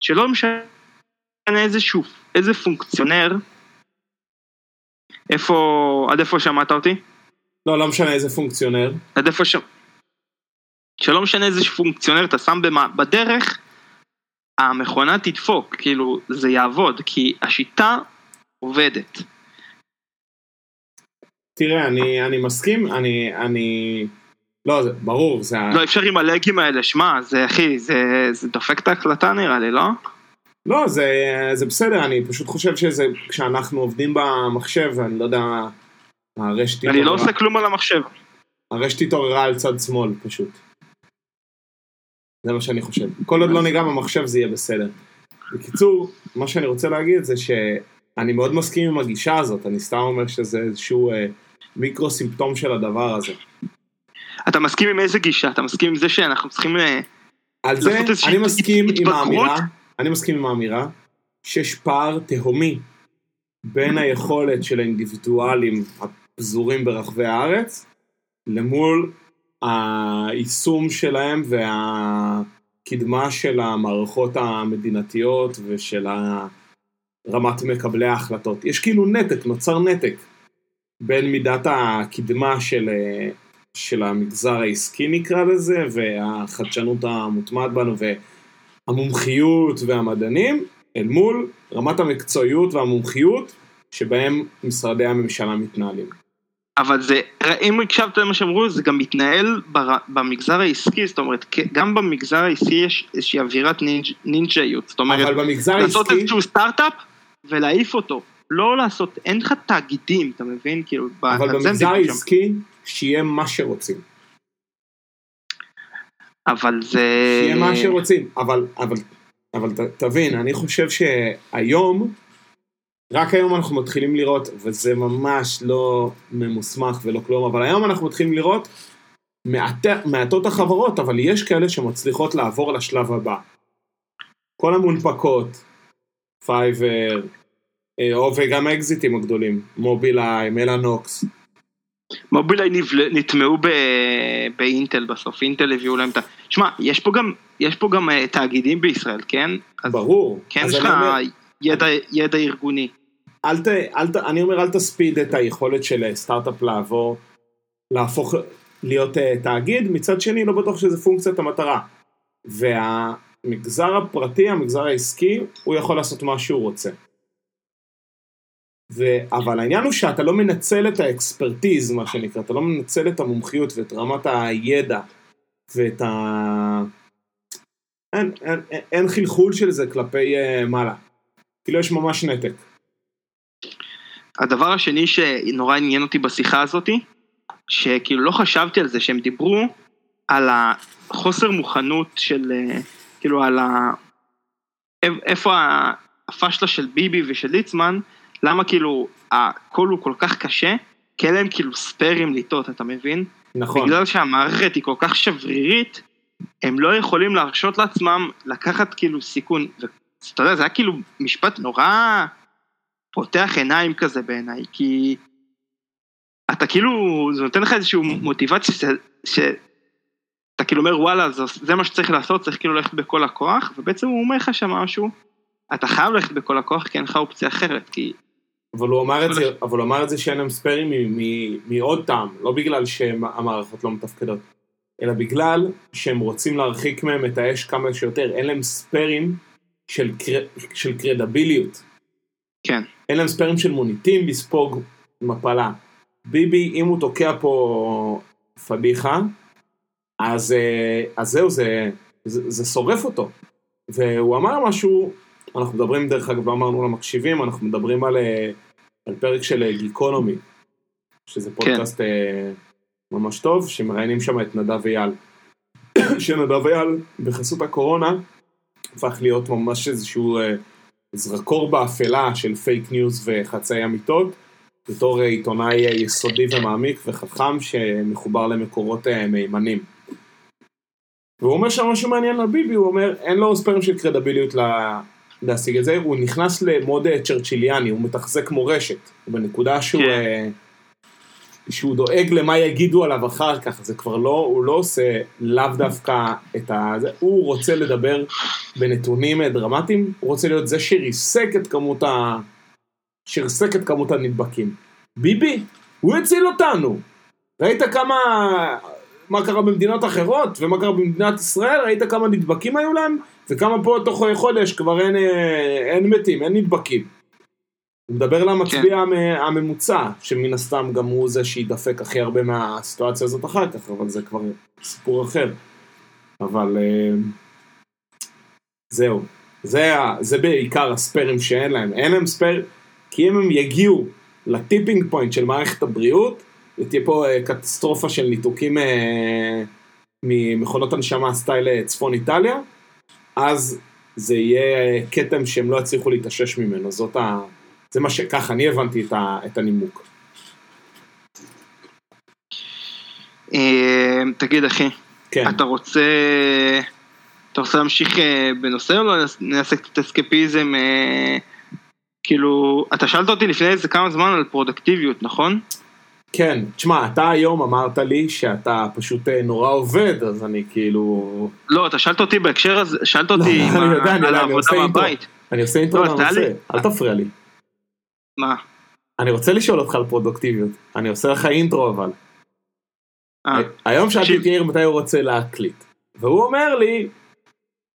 שלא משנה איזשהו, איזה פונקציונר, איפה, עד איפה שמעת אותי? לא, לא משנה איזה פונקציונר. עד איפה ש... שלא משנה איזה פונקציונר אתה שם במה, בדרך, המכונה תדפוק, כאילו, זה יעבוד, כי השיטה עובדת. תראה, אני, אני מסכים, אני, אני... לא, זה ברור, זה... לא אפשר עם הלגים האלה, שמע, זה אחי, זה, זה דופק את ההקלטה נראה לי, לא? לא, זה, זה בסדר, אני פשוט חושב שזה, כשאנחנו עובדים במחשב, אני לא יודע, הרשת אני לא התעוררה- עושה כלום על המחשב. הרשת התעוררה על צד שמאל, פשוט. זה מה שאני חושב. כל עוד לא ניגע במחשב זה יהיה בסדר. בקיצור, מה שאני רוצה להגיד זה שאני מאוד מסכים עם הגישה הזאת, אני סתם אומר שזה איזשהו אה, מיקרו סימפטום של הדבר הזה. אתה מסכים עם איזה גישה? אתה מסכים עם זה שאנחנו צריכים... אה, על זה אני מסכים עם התבגרות? האמירה, אני מסכים עם האמירה שיש פער תהומי בין היכולת של האינדיבידואלים הפזורים ברחבי הארץ למול היישום שלהם והקדמה של המערכות המדינתיות ושל ה- רמת מקבלי ההחלטות. יש כאילו נתק, נוצר נתק בין מידת הקדמה של, אה, של המגזר העסקי נקרא לזה, והחדשנות המוטמעת בנו, והמומחיות והמדענים, אל מול רמת המקצועיות והמומחיות שבהם משרדי הממשלה מתנהלים. אבל זה, אם הקשבת למה שאמרו, זה גם מתנהל בר, במגזר העסקי, זאת אומרת, גם במגזר העסקי יש איזושהי אווירת נינג', נינג'איות, זאת אומרת, אבל במגזר לעשות העסקי, איזשהו סטארט-אפ ולהעיף אותו, לא לעשות, אין לך תאגידים, אתה מבין? כאילו, אבל במגזר. העסקי, שיהיה מה שרוצים. אבל זה... שיהיה מה שרוצים, אבל, אבל, אבל ת, תבין, אני חושב שהיום, רק היום אנחנו מתחילים לראות, וזה ממש לא ממוסמך ולא כלום, אבל היום אנחנו מתחילים לראות מעט, מעטות החברות, אבל יש כאלה שמצליחות לעבור לשלב הבא. כל המונפקות, פייבר, אה, או וגם האקזיטים הגדולים, מובילאיי, מלאנוקס, מובילאיי נטמעו ב- באינטל בסוף, אינטל הביאו להם את ה... שמע, יש פה גם, יש פה גם אה, תאגידים בישראל, כן? אז ברור. כן יש לך אני ידע, ידע ארגוני. אל ת, אל ת, אני אומר אל תספיד את היכולת של אה, סטארט-אפ לעבור, להפוך, להיות אה, תאגיד, מצד שני לא בטוח שזה פונקציית המטרה. והמגזר הפרטי, המגזר העסקי, הוא יכול לעשות מה שהוא רוצה. ו... אבל העניין הוא שאתה לא מנצל את האקספרטיז, מה שנקרא, אתה לא מנצל את המומחיות ואת רמת הידע ואת ה... אין, אין, אין, אין חלחול של זה כלפי uh, מעלה. כאילו יש ממש נתק. הדבר השני שנורא עניין אותי בשיחה הזאתי, שכאילו לא חשבתי על זה, שהם דיברו על החוסר מוכנות של, אה, כאילו על ה... איפ- איפה הפשלה של ביבי ושל ליצמן, למה כאילו הכל הוא כל כך קשה, כי אין להם כאילו ספיירים לטעות, אתה מבין? נכון. בגלל שהמערכת היא כל כך שברירית, הם לא יכולים להרשות לעצמם לקחת כאילו סיכון. ואתה יודע, זה היה כאילו משפט נורא פותח עיניים כזה בעיניי, כי אתה כאילו, זה נותן לך איזושהי מוטיבציה ש... שאתה כאילו אומר וואלה, זה, זה מה שצריך לעשות, צריך כאילו ללכת בכל הכוח, ובעצם הוא אומר לך שם משהו, אתה חייב ללכת בכל הכוח כי אין לך אופציה אחרת, כי אבל הוא אמר את זה, אבל הוא אמר את זה שאין להם ספיירים מעוד טעם, לא בגלל שהמערכות לא מתפקדות, אלא בגלל שהם רוצים להרחיק מהם את האש כמה שיותר, אין להם ספיירים של, קר... של קרדביליות, כן. אין להם ספיירים של מוניטין לספוג מפלה. ביבי, אם הוא תוקע פה פדיחה, אז, אה, אז זהו, זה, זה, זה שורף אותו. והוא אמר משהו, אנחנו מדברים, דרך אגב, אמרנו למקשיבים, אנחנו מדברים על, אה, על פרק של אה, גיקונומי, שזה פודקאסט אה, ממש טוב, שמראיינים שם את נדב אייל. שנדב אייל, בחסות הקורונה, הפך להיות ממש איזשהו אה, זרקור באפלה של פייק ניוז וחצאי אמיתות, בתור אה, עיתונאי אה, יסודי ומעמיק וחכם שמחובר למקורות מהימנים. והוא אומר שם משהו מעניין על ביבי, הוא אומר, אין לו ספיירים של קרדיביליות לה... להשיג את זה, הוא נכנס למוד צ'רצ'יליאני, הוא מתחזק מורשת, בנקודה שהוא, כן. שהוא דואג למה יגידו עליו אחר כך, זה כבר לא, הוא לא עושה לאו דווקא את ה... הוא רוצה לדבר בנתונים אה, דרמטיים, הוא רוצה להיות זה שריסק את כמות ה... שריסק את כמות הנדבקים. ביבי, הוא הציל אותנו. ראית כמה... מה קרה במדינות אחרות, ומה קרה במדינת ישראל, ראית כמה נדבקים היו להם, וכמה פה תוך חודש כבר אין, אה, אין מתים, אין נדבקים. הוא מדבר למצביע המ- הממוצע, שמן הסתם גם הוא זה שידפק הכי הרבה מהסיטואציה הזאת אחר כך, אבל זה כבר סיפור אחר. אבל אה, זהו, זה, זה בעיקר הספיירים שאין להם. אין להם spare, כי אם הם יגיעו ל tipping point של מערכת הבריאות, ותהיה פה אה, קטסטרופה של ניתוקים אה, ממכונות הנשמה סטייל צפון איטליה, אז זה יהיה כתם שהם לא יצליחו להתאושש ממנו, זאת ה... זה מה שככה אני הבנתי את, ה... את הנימוק. אה, תגיד אחי, כן. אתה רוצה... אתה רוצה להמשיך אה, בנושא או לא נעשה קצת אסקפיזם? אה, כאילו, אתה שאלת אותי לפני איזה כמה זמן על פרודקטיביות, נכון? כן, תשמע, אתה היום אמרת לי שאתה פשוט נורא עובד, אז אני כאילו... לא, אתה שאלת אותי בהקשר הזה, שאלת אותי לא, אני יודע, אני על יודע, אני העבודה. מהבית. אני עושה אינטרו לא, לנושא, לי. אל תפריע לי. מה? אני רוצה לשאול אותך על פרודוקטיביות, אני עושה לך אינטרו אבל. אה, היום שאלתי. את יאיר מתי הוא רוצה להקליט, והוא אומר לי,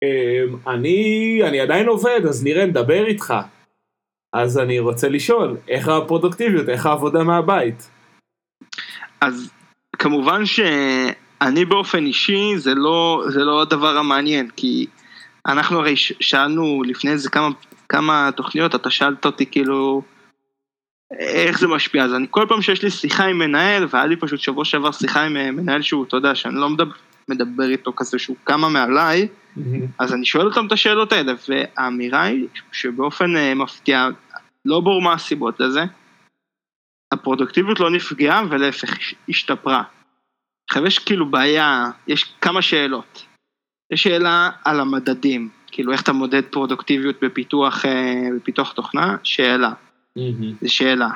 "אמ, אני, אני עדיין עובד, אז נראה, נדבר איתך. אז אני רוצה לשאול, איך הפרודוקטיביות, איך העבודה מהבית? אז כמובן שאני באופן אישי זה לא, זה לא הדבר המעניין, כי אנחנו הרי שאלנו לפני איזה כמה, כמה תוכניות, אתה שאלת אותי כאילו איך זה משפיע, אז אני כל פעם שיש לי שיחה עם מנהל, והיה לי פשוט שבוע שעבר שיחה עם אה, מנהל שהוא, אתה יודע, שאני לא מדבר, מדבר איתו כזה שהוא כמה מעליי, אז אני שואל אותם את השאלות האלה, והאמירה היא שבאופן אה, מפתיע, לא ברור מה הסיבות לזה, הפרודוקטיביות לא נפגעה ולהפך הש- השתפרה. עכשיו יש כאילו בעיה, יש כמה שאלות. יש שאלה על המדדים, כאילו איך אתה מודד פרודוקטיביות בפיתוח, אה, בפיתוח תוכנה, שאלה, זו שאלה.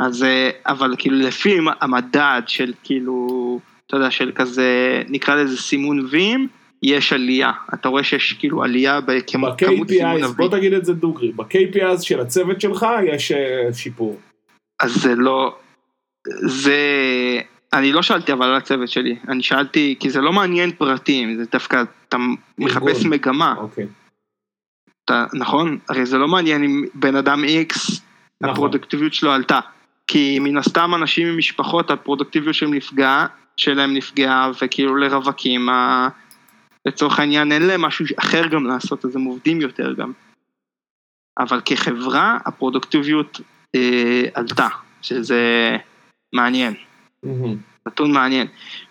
אז, אה, אבל כאילו לפי המדד של כאילו, אתה יודע, של כזה, נקרא לזה סימון וים, יש עלייה. אתה רואה שיש כאילו עלייה בכמות סימון ב-KPIs, בוא הווים. תגיד את זה דוגרי, ב-KPIs של הצוות שלך יש אה, שיפור. אז זה לא, זה, אני לא שאלתי אבל על הצוות שלי, אני שאלתי, כי זה לא מעניין פרטים, זה דווקא, אתה מחפש. מגמה, אוקיי. אתה, נכון? הרי זה לא מעניין אם בן אדם X, נכון. הפרודוקטיביות שלו עלתה, כי מן הסתם אנשים עם משפחות, הפרודוקטיביות שלהם נפגעה, שלהם נפגעה, וכאילו לרווקים, ה... לצורך העניין אין להם משהו אחר גם לעשות, אז הם עובדים יותר גם. אבל כחברה, הפרודוקטיביות אה, עלתה, שזה מעניין. נתון מעניין.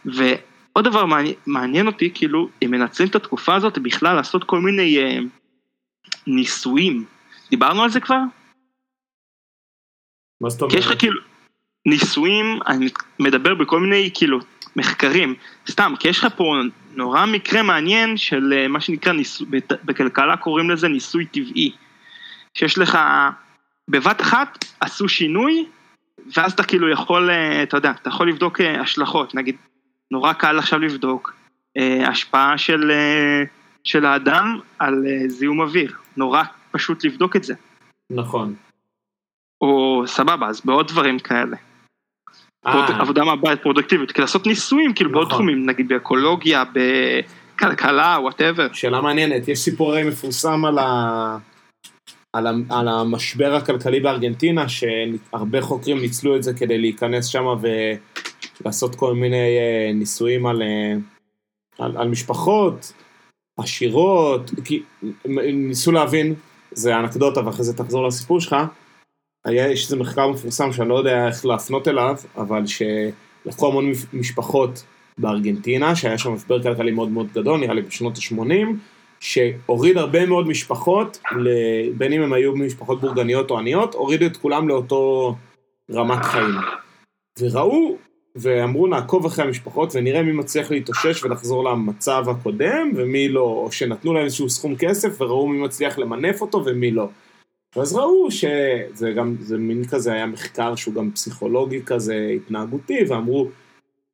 ועוד דבר מעניין, מעניין אותי, כאילו, הם מנצלים את התקופה הזאת בכלל לעשות כל מיני אה, ניסויים. דיברנו על זה כבר? מה זאת כי יש לך אומרת? כאילו ניסויים, אני מדבר בכל מיני כאילו מחקרים, סתם, כי יש לך פה נורא מקרה מעניין של אה, מה שנקרא ניסוי, בת- בכלכלה קוראים לזה ניסוי טבעי. שיש לך, בבת אחת עשו שינוי, ואז אתה כאילו יכול, אה, אתה יודע, אתה יכול לבדוק אה, השלכות, נגיד, נורא קל עכשיו לבדוק השפעה של, של האדם על זיהום אוויר, נורא פשוט לבדוק את זה. נכון. או סבבה, אז בעוד דברים כאלה. אה, עבודה מהבית פרודקטיבית, כי לעשות ניסויים כאילו בעוד נכון. תחומים, נגיד באקולוגיה, בכלכלה, whatever. שאלה מעניינת, יש סיפור הרי מפורסם על, ה... על, ה... על המשבר הכלכלי בארגנטינה, שהרבה חוקרים ניצלו את זה כדי להיכנס שם ולעשות כל מיני אה, ניסויים על, אה, על, על משפחות עשירות, כי ניסו להבין, זה אנקדוטה ואחרי זה תחזור לסיפור שלך, היה, יש איזה מחקר מפורסם שאני לא יודע איך להפנות אליו, אבל שלקחו המון משפחות בארגנטינה, שהיה שם משבר כלכלי מאוד מאוד גדול, נראה לי בשנות ה-80, שהוריד הרבה מאוד משפחות, בין אם הם היו משפחות בורגניות או עניות, הוריד את כולם לאותו רמת חיים. וראו, ואמרו נעקוב אחרי המשפחות ונראה מי מצליח להתאושש ולחזור למצב הקודם, ומי לא, או שנתנו להם איזשהו סכום כסף וראו מי מצליח למנף אותו ומי לא. ואז ראו שזה גם, זה מין כזה היה מחקר שהוא גם פסיכולוגי כזה התנהגותי, ואמרו,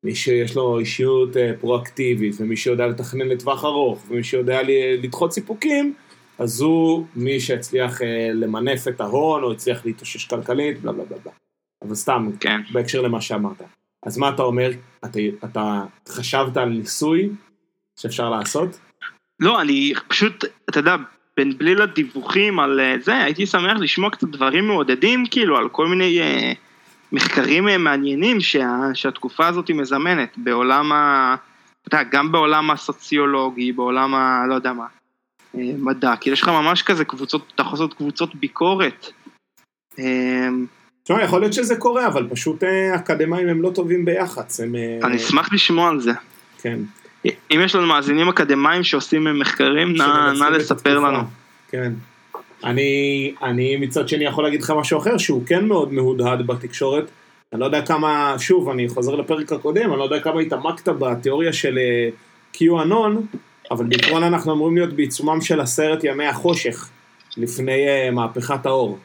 מי שיש לו אישיות אה, פרואקטיבית, ומי שיודע לתכנן לטווח ארוך, ומי שיודע לדחות סיפוקים, אז הוא מי שהצליח אה, למנף את ההון, או הצליח להתאושש כלכלית, בלה בלה בלה בלה. אבל סתם, כן. בהקשר למה שאמרת. אז מה אתה אומר? אתה, אתה חשבת על ניסוי שאפשר לעשות? לא, אני פשוט, אתה יודע, בין בליל הדיווחים על אה, זה, הייתי שמח לשמוע קצת דברים מעודדים, כאילו, על כל מיני אה, מחקרים אה, מעניינים שה, שהתקופה הזאת מזמנת, בעולם ה... אתה יודע, גם בעולם הסוציולוגי, בעולם ה... לא יודע מה, אה, מדע, כאילו יש לך ממש כזה קבוצות, אתה יכול לעשות קבוצות ביקורת. אה, תשמע, יכול להיות שזה קורה, אבל פשוט אקדמאים הם לא טובים ביח"צ, הם... אני אשמח לשמוע על זה. כן. אם יש לנו מאזינים אקדמאים שעושים מחקרים, נא לספר. לנו. כן. אני, אני מצד שני יכול להגיד לך משהו אחר, שהוא כן מאוד מהודהד בתקשורת. אני לא יודע כמה, שוב, אני חוזר לפרק הקודם, אני לא יודע כמה התעמקת בתיאוריה של אה, QAnon, אבל בעיקרון אנחנו אמורים להיות בעיצומם של עשרת ימי החושך, לפני אה, מהפכת האור.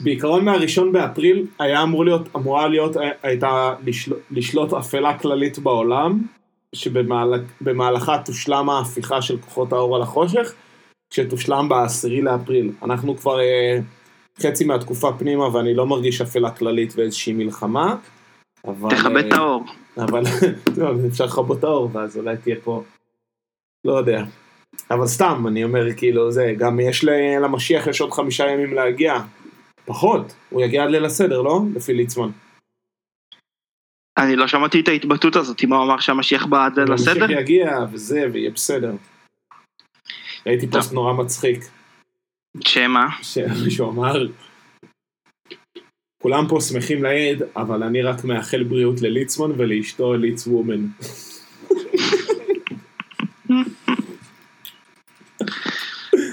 בעיקרון מהראשון באפריל היה אמור להיות, אמורה להיות, אה, הייתה לשל, לשלוט אפלה כללית בעולם, שבמהלכה תושלם ההפיכה של כוחות האור על החושך, שתושלם בעשירי לאפריל. אנחנו כבר אה, חצי מהתקופה פנימה ואני לא מרגיש אפלה כללית ואיזושהי מלחמה. אבל, תכבד את אה, האור. אבל טוב, אפשר לכבות את האור ואז אולי תהיה פה, לא יודע. אבל סתם, אני אומר כאילו זה, גם יש למשיח יש עוד חמישה ימים להגיע. פחות, הוא יגיע עד ליל הסדר, לא? לפי ליצמן. אני לא שמעתי את ההתבטאות הזאת, מה הוא אמר שהמשיח בא עד לסדר? המשיח יגיע וזה, ויהיה בסדר. ראיתי פוסט נורא מצחיק. שמה? שמישהו אמר, כולם פה שמחים לעד, אבל אני רק מאחל בריאות לליצמן ולאשתו ליץ וומן.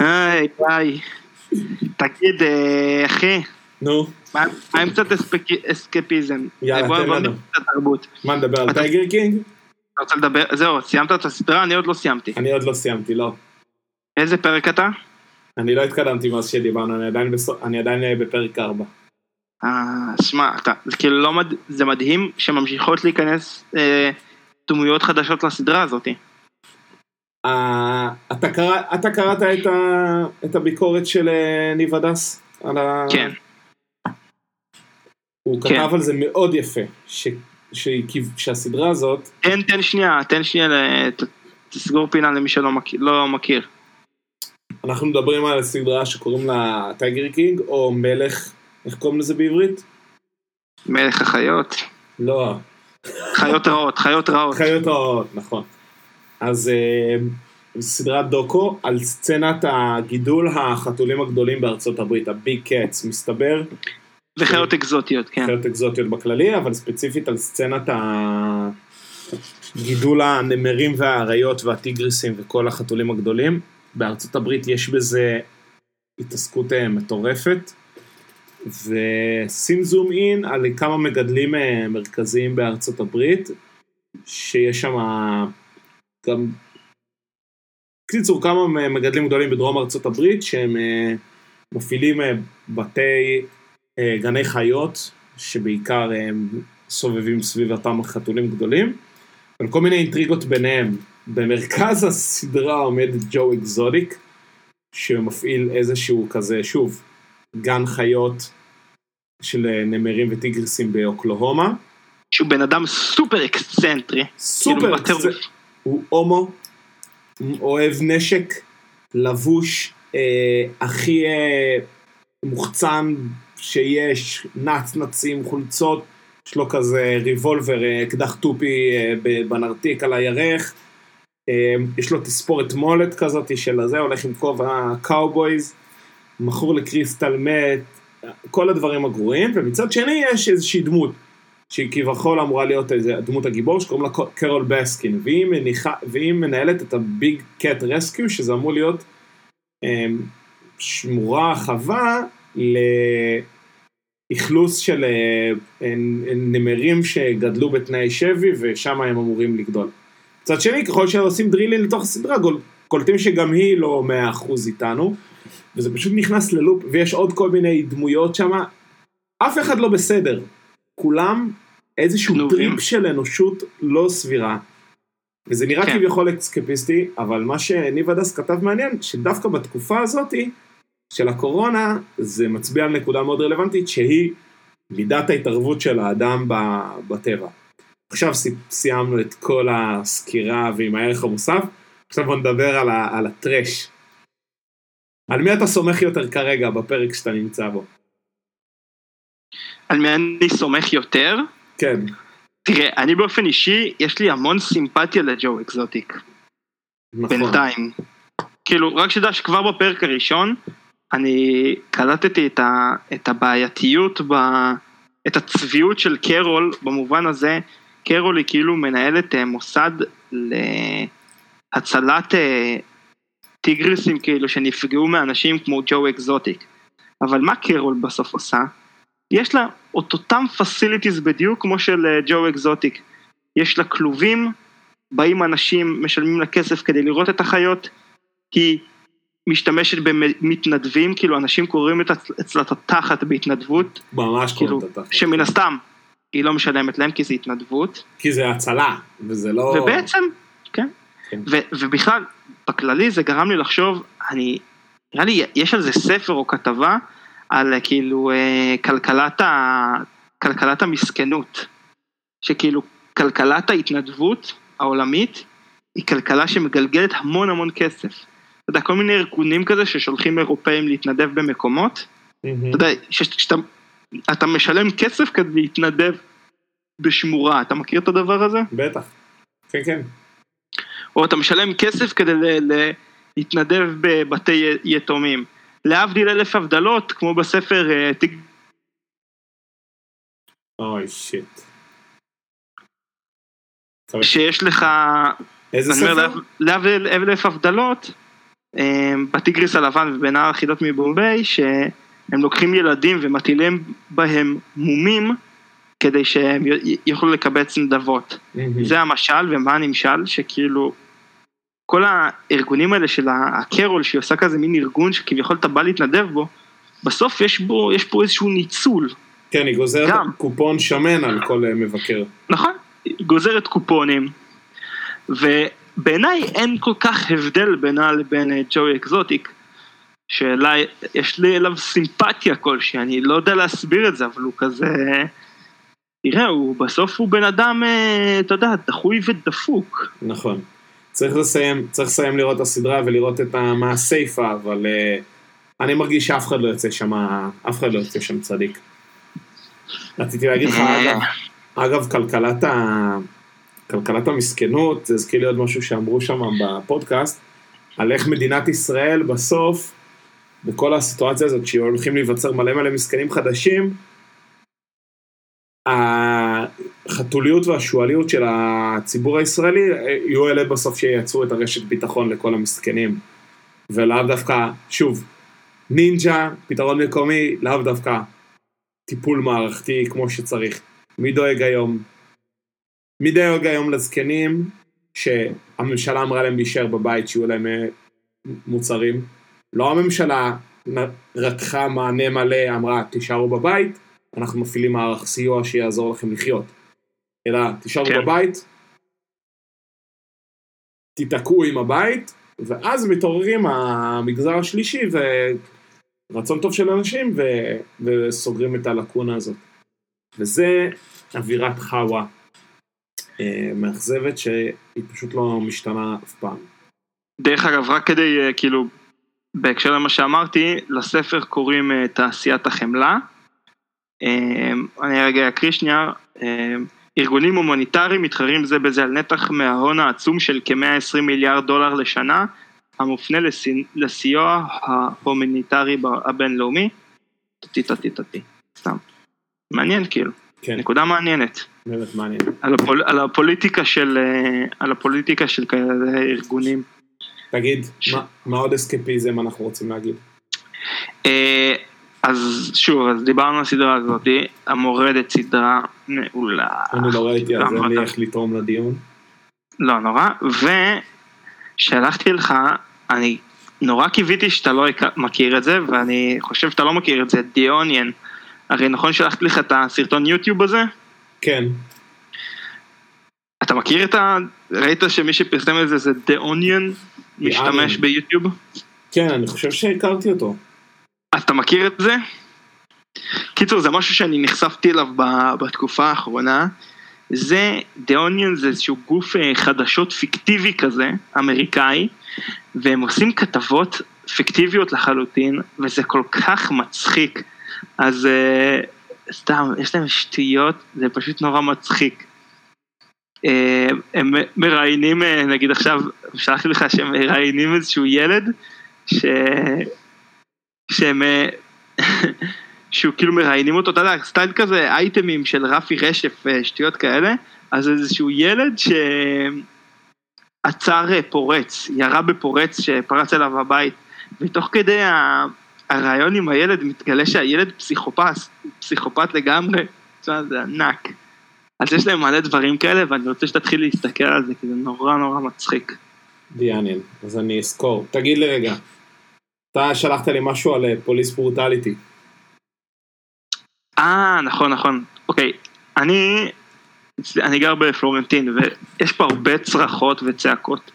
היי, היי. תגיד, אה, אחי, נו, מה עם קצת אסקפיזם? יאללה, בוא- תן לנו. מה נדבר על Tiger King? אתה רוצה לדבר? זהו, סיימת את הסדרה? אני עוד לא סיימתי. אני עוד לא סיימתי, לא. איזה פרק אתה? אני לא התקדמתי מאז שדיברנו, אני עדיין, בסו... אני עדיין אה, בפרק 4. אה, שמע, אתה, זה כאילו לא מד... זה מדהים שממשיכות להיכנס אה, דמויות חדשות לסדרה הזאת. אה, אתה, קרא... אתה קראת את, ה... את הביקורת של אה, ניב הדס? על ה... כן. הוא כן. כתב על זה מאוד יפה, ש... ש... שהסדרה הזאת, תן, תן שנייה, תן שנייה, ת- תסגור פינה למי שלא מכיר. לא מכיר. אנחנו מדברים על סדרה שקוראים לה Tiger King, או מלך, איך קוראים לזה בעברית? מלך החיות. לא, חיות רעות, חיות רעות. חיות רעות, נכון. אז אה, סדרת דוקו על סצנת הגידול החתולים הגדולים בארצות הברית, ה big cats, מסתבר, וחיות אקזוטיות, כן. חיות אקזוטיות בכללי, אבל ספציפית על סצנת גידול הנמרים והאריות והטיגריסים וכל החתולים הגדולים. בארצות הברית יש בזה התעסקות אה, מטורפת. ושים זום אין על כמה מגדלים אה, מרכזיים בארצות הברית, שיש שם גם, קיצור כמה מגדלים גדולים בדרום ארצות הברית שהם אה, מפעילים בתי גני חיות, שבעיקר הם סובבים סביב אותם חתולים גדולים, וכל מיני אינטריגות ביניהם. במרכז הסדרה עומד ג'ו אקזוטיק, שמפעיל איזשהו כזה, שוב, גן חיות של אה, נמרים וטיגרסים באוקלהומה. שהוא בן אדם סופר אקסצנטרי. סופר, כאילו. זה- הוא הומו, אוהב נשק, לבוש אה, הכי אה, מוחצן שיש, נצנצים, חולצות, יש לו כזה ריבולבר, אה, אקדח תופי אה, בנרתיק על הירך, אה, יש לו תספורת mullet כזאת של הזה, הולך עם כובע cowboys, מכור לקריסטל מת, כל הדברים הגרועים, ומצד שני יש איזושהי דמות. שהיא כביכול אמורה להיות איזה דמות הגיבור שקוראים לה קרול בסקין והיא, מניחה, והיא מנהלת את ה Big Cat Rescue שזה אמור להיות שמורה חווה לאכלוס של אה, אה, נמרים שגדלו בתנאי שבי ושם הם אמורים לגדול. מצד שני ככל שעושים drill in לתוך הסדרה קולטים שגם היא לא 100% איתנו וזה פשוט נכנס ללופ ויש עוד כל מיני דמויות שם אף אחד לא בסדר כולם איזשהו גנובים. טריפ של אנושות לא סבירה. וזה נראה כן. כביכול אסקפיסטי, אבל מה שניב הדס כתב מעניין, שדווקא בתקופה הזאתי של הקורונה, זה מצביע על נקודה מאוד רלוונטית, שהיא מידת ההתערבות של האדם בטבע. עכשיו סי- סיימנו את כל הסקירה ועם הערך המוסף, עכשיו בוא נדבר על, ה- על הטרש. על מי אתה סומך יותר כרגע בפרק שאתה נמצא בו? על מי אני סומך יותר? כן. תראה, אני באופן אישי, יש לי המון סימפתיה לג'ו אקזוטיק. נכון. בינתיים. כאילו, רק שתדע שכבר בפרק הראשון, אני קלטתי את, ה, את הבעייתיות, ב, את הצביעות של קרול במובן הזה, קרול היא כאילו מנהלת אה, מוסד להצלת אה, טיגריסים כאילו שנפגעו מאנשים כמו ג'ו אקזוטיק. אבל מה קרול בסוף עושה? יש לה את אותם facilities בדיוק כמו של אה, ג'ו אקזוטיק. יש לה כלובים, באים אנשים, משלמים לה כסף כדי לראות את החיות, היא משתמשת במתנדבים, כאילו אנשים קוראים את אצלת התחת בהתנדבות, ממש כאילו, קוראים את התחת. שמן הסתם היא לא משלמת להם כי זה התנדבות, כי זה הצלה, וזה לא... ובעצם, כן, כן. ו- ובכלל, בכללי זה גרם לי לחשוב, אני, נראה לי יש על זה ספר או כתבה, על אה, כאילו אה, כלכלת, ה, כלכלת המסכנות, שכאילו כלכלת ההתנדבות העולמית היא כלכלה שמגלגלת המון המון כסף. אתה יודע, כל מיני ארגונים כזה ששולחים אירופאים להתנדב במקומות. אתה יודע, ש- שאתה אתה משלם כסף כדי להתנדב בשמורה, אתה מכיר את הדבר הזה? בטח. כן, כן. או אתה משלם כסף כדי ל- ל- להתנדב בבתי יתומים. להבדיל אלף הבדלות, כמו בספר אה, תיק אוי, שיט. שיש לך, איזה ספר? להב- להבדיל אלף הבדלות, בטיגריס הלבן ובנהר החידות מבומביי, שהם לוקחים ילדים ומטילים בהם מומים כדי שהם יוכלו לקבץ נדבות. זה המשל, ומה הנמשל? שכאילו, כל הארגונים האלה של הקרול, שהיא עושה כזה מין ארגון שכביכול אתה בא להתנדב בו, בסוף יש בו, יש פה איזשהו ניצול, כן, היא גוזרת גם. קופון שמן על כל אה, מבקר. נכון? היא גוזרת קופונים, ובעיניי אין כל כך הבדל בינה לבין אה, ג'וי אקזוטיק, שאולי יש לי אליו סימפתיה כלשהי, אני לא יודע להסביר את זה, אבל הוא כזה... תראה, הוא בסוף הוא בן אדם, אה, אתה יודע, דחוי ודפוק. נכון. צריך לסיים, צריך לסיים לראות את הסדרה ולראות את מה הסיפה, אבל uh, אני מרגיש שאף אחד לא יוצא שם, אף אחד לא יוצא שם צדיק. רציתי להגיד לך, אגב, אגב, כלכלת, ה... כלכלת המסכנות, זה הזכיר לי עוד משהו שאמרו שם בפודקאסט, על איך מדינת ישראל בסוף, בכל הסיטואציה הזאת, שהולכים להיווצר מלא מלא מסכנים חדשים, החתוליות והשועליות של הציבור הישראלי יהיו אלה בסוף שייצרו את הרשת ביטחון לכל המסכנים. ולאו דווקא, שוב, נינג'ה, פתרון מקומי, לאו דווקא טיפול מערכתי כמו שצריך. מי דואג היום? מי דואג היום לזקנים שהממשלה אמרה להם להישאר בבית, שיהיו להם אה, מוצרים? לא הממשלה רתחה מענה מלא, אמרה תישארו בבית, אנחנו מפעילים מערך סיוע שיעזור לכם לחיות. אלא תישארו כן. בבית, תיתקעו עם הבית, ואז מתעוררים המגזר השלישי ורצון טוב של אנשים ו... וסוגרים את הלקונה הזאת. וזה אווירת חאווה מאכזבת שהיא פשוט לא משתנה אף פעם. דרך אגב, רק כדי, אה, כאילו, בהקשר למה שאמרתי, לספר קוראים אה, תעשיית החמלה. אה, אני רגע אקריא שנייה. אה, ארגונים הומניטריים מתחרים זה בזה על נתח מההון העצום של כ-120 מיליארד דולר לשנה, המופנה לסי- לסיוע ההומניטרי הבינלאומי. טטי טטי טטי, סתם. מעניין כאילו, כן, נקודה מעניינת. באמת מעניין. על, הפול, על הפוליטיקה של, אה, על הפוליטיקה של כאלה ארגונים. תגיד, ש- מה, מה עוד אסקפיזם אנחנו רוצים להגיד? אה, אז שוב, אז דיברנו על הסדרה הזאת, המורדת סדרה מעולה. אני לא ראיתי, אז אין לי? איך לתרום לדיון. לא נורא, ושלחתי לך, אני נורא קיוויתי שאתה לא מכיר את זה, ואני חושב שאתה לא מכיר את זה, The Onion. הרי נכון שלחתי לך את הסרטון יוטיוב הזה? כן, אתה מכיר את ה... ראית שמי שפרסם את זה זה The Onion? משתמש. ביוטיוב? כן, אני חושב שהכרתי אותו. אז אתה מכיר את זה? קיצור, זה משהו שאני נחשפתי אליו בתקופה האחרונה. זה, The Onion זה איזשהו גוף אה, חדשות פיקטיבי כזה, אמריקאי, והם עושים כתבות פיקטיביות לחלוטין, וזה כל כך מצחיק. אז אה, סתם, יש להם שטויות, זה פשוט נורא מצחיק. אה, הם מראיינים, אה, נגיד עכשיו, שלחתי לך שהם מראיינים איזשהו ילד, ש... שהם, שהוא כאילו מראיינים אותו, אתה יודע, סטייל כזה אייטמים של רפי רשף, שטויות כאלה, אז איזשהו ילד שעצר פורץ, ירה בפורץ שפרץ אליו הבית, ותוך כדי הרעיון עם הילד מתגלה שהילד פסיכופת, פסיכופת לגמרי, תשמע, זה ענק. אז יש להם מלא דברים כאלה, ואני רוצה שתתחיל להסתכל על זה, כי זה נורא נורא מצחיק. דיאנין, אז אני אזכור. תגיד לי רגע, אתה שלחת לי משהו על פוליס ברוטליטי. אה, נכון, נכון. אוקיי, אני, אני גר בפלורנטין, ויש פה הרבה צרחות וצעקות.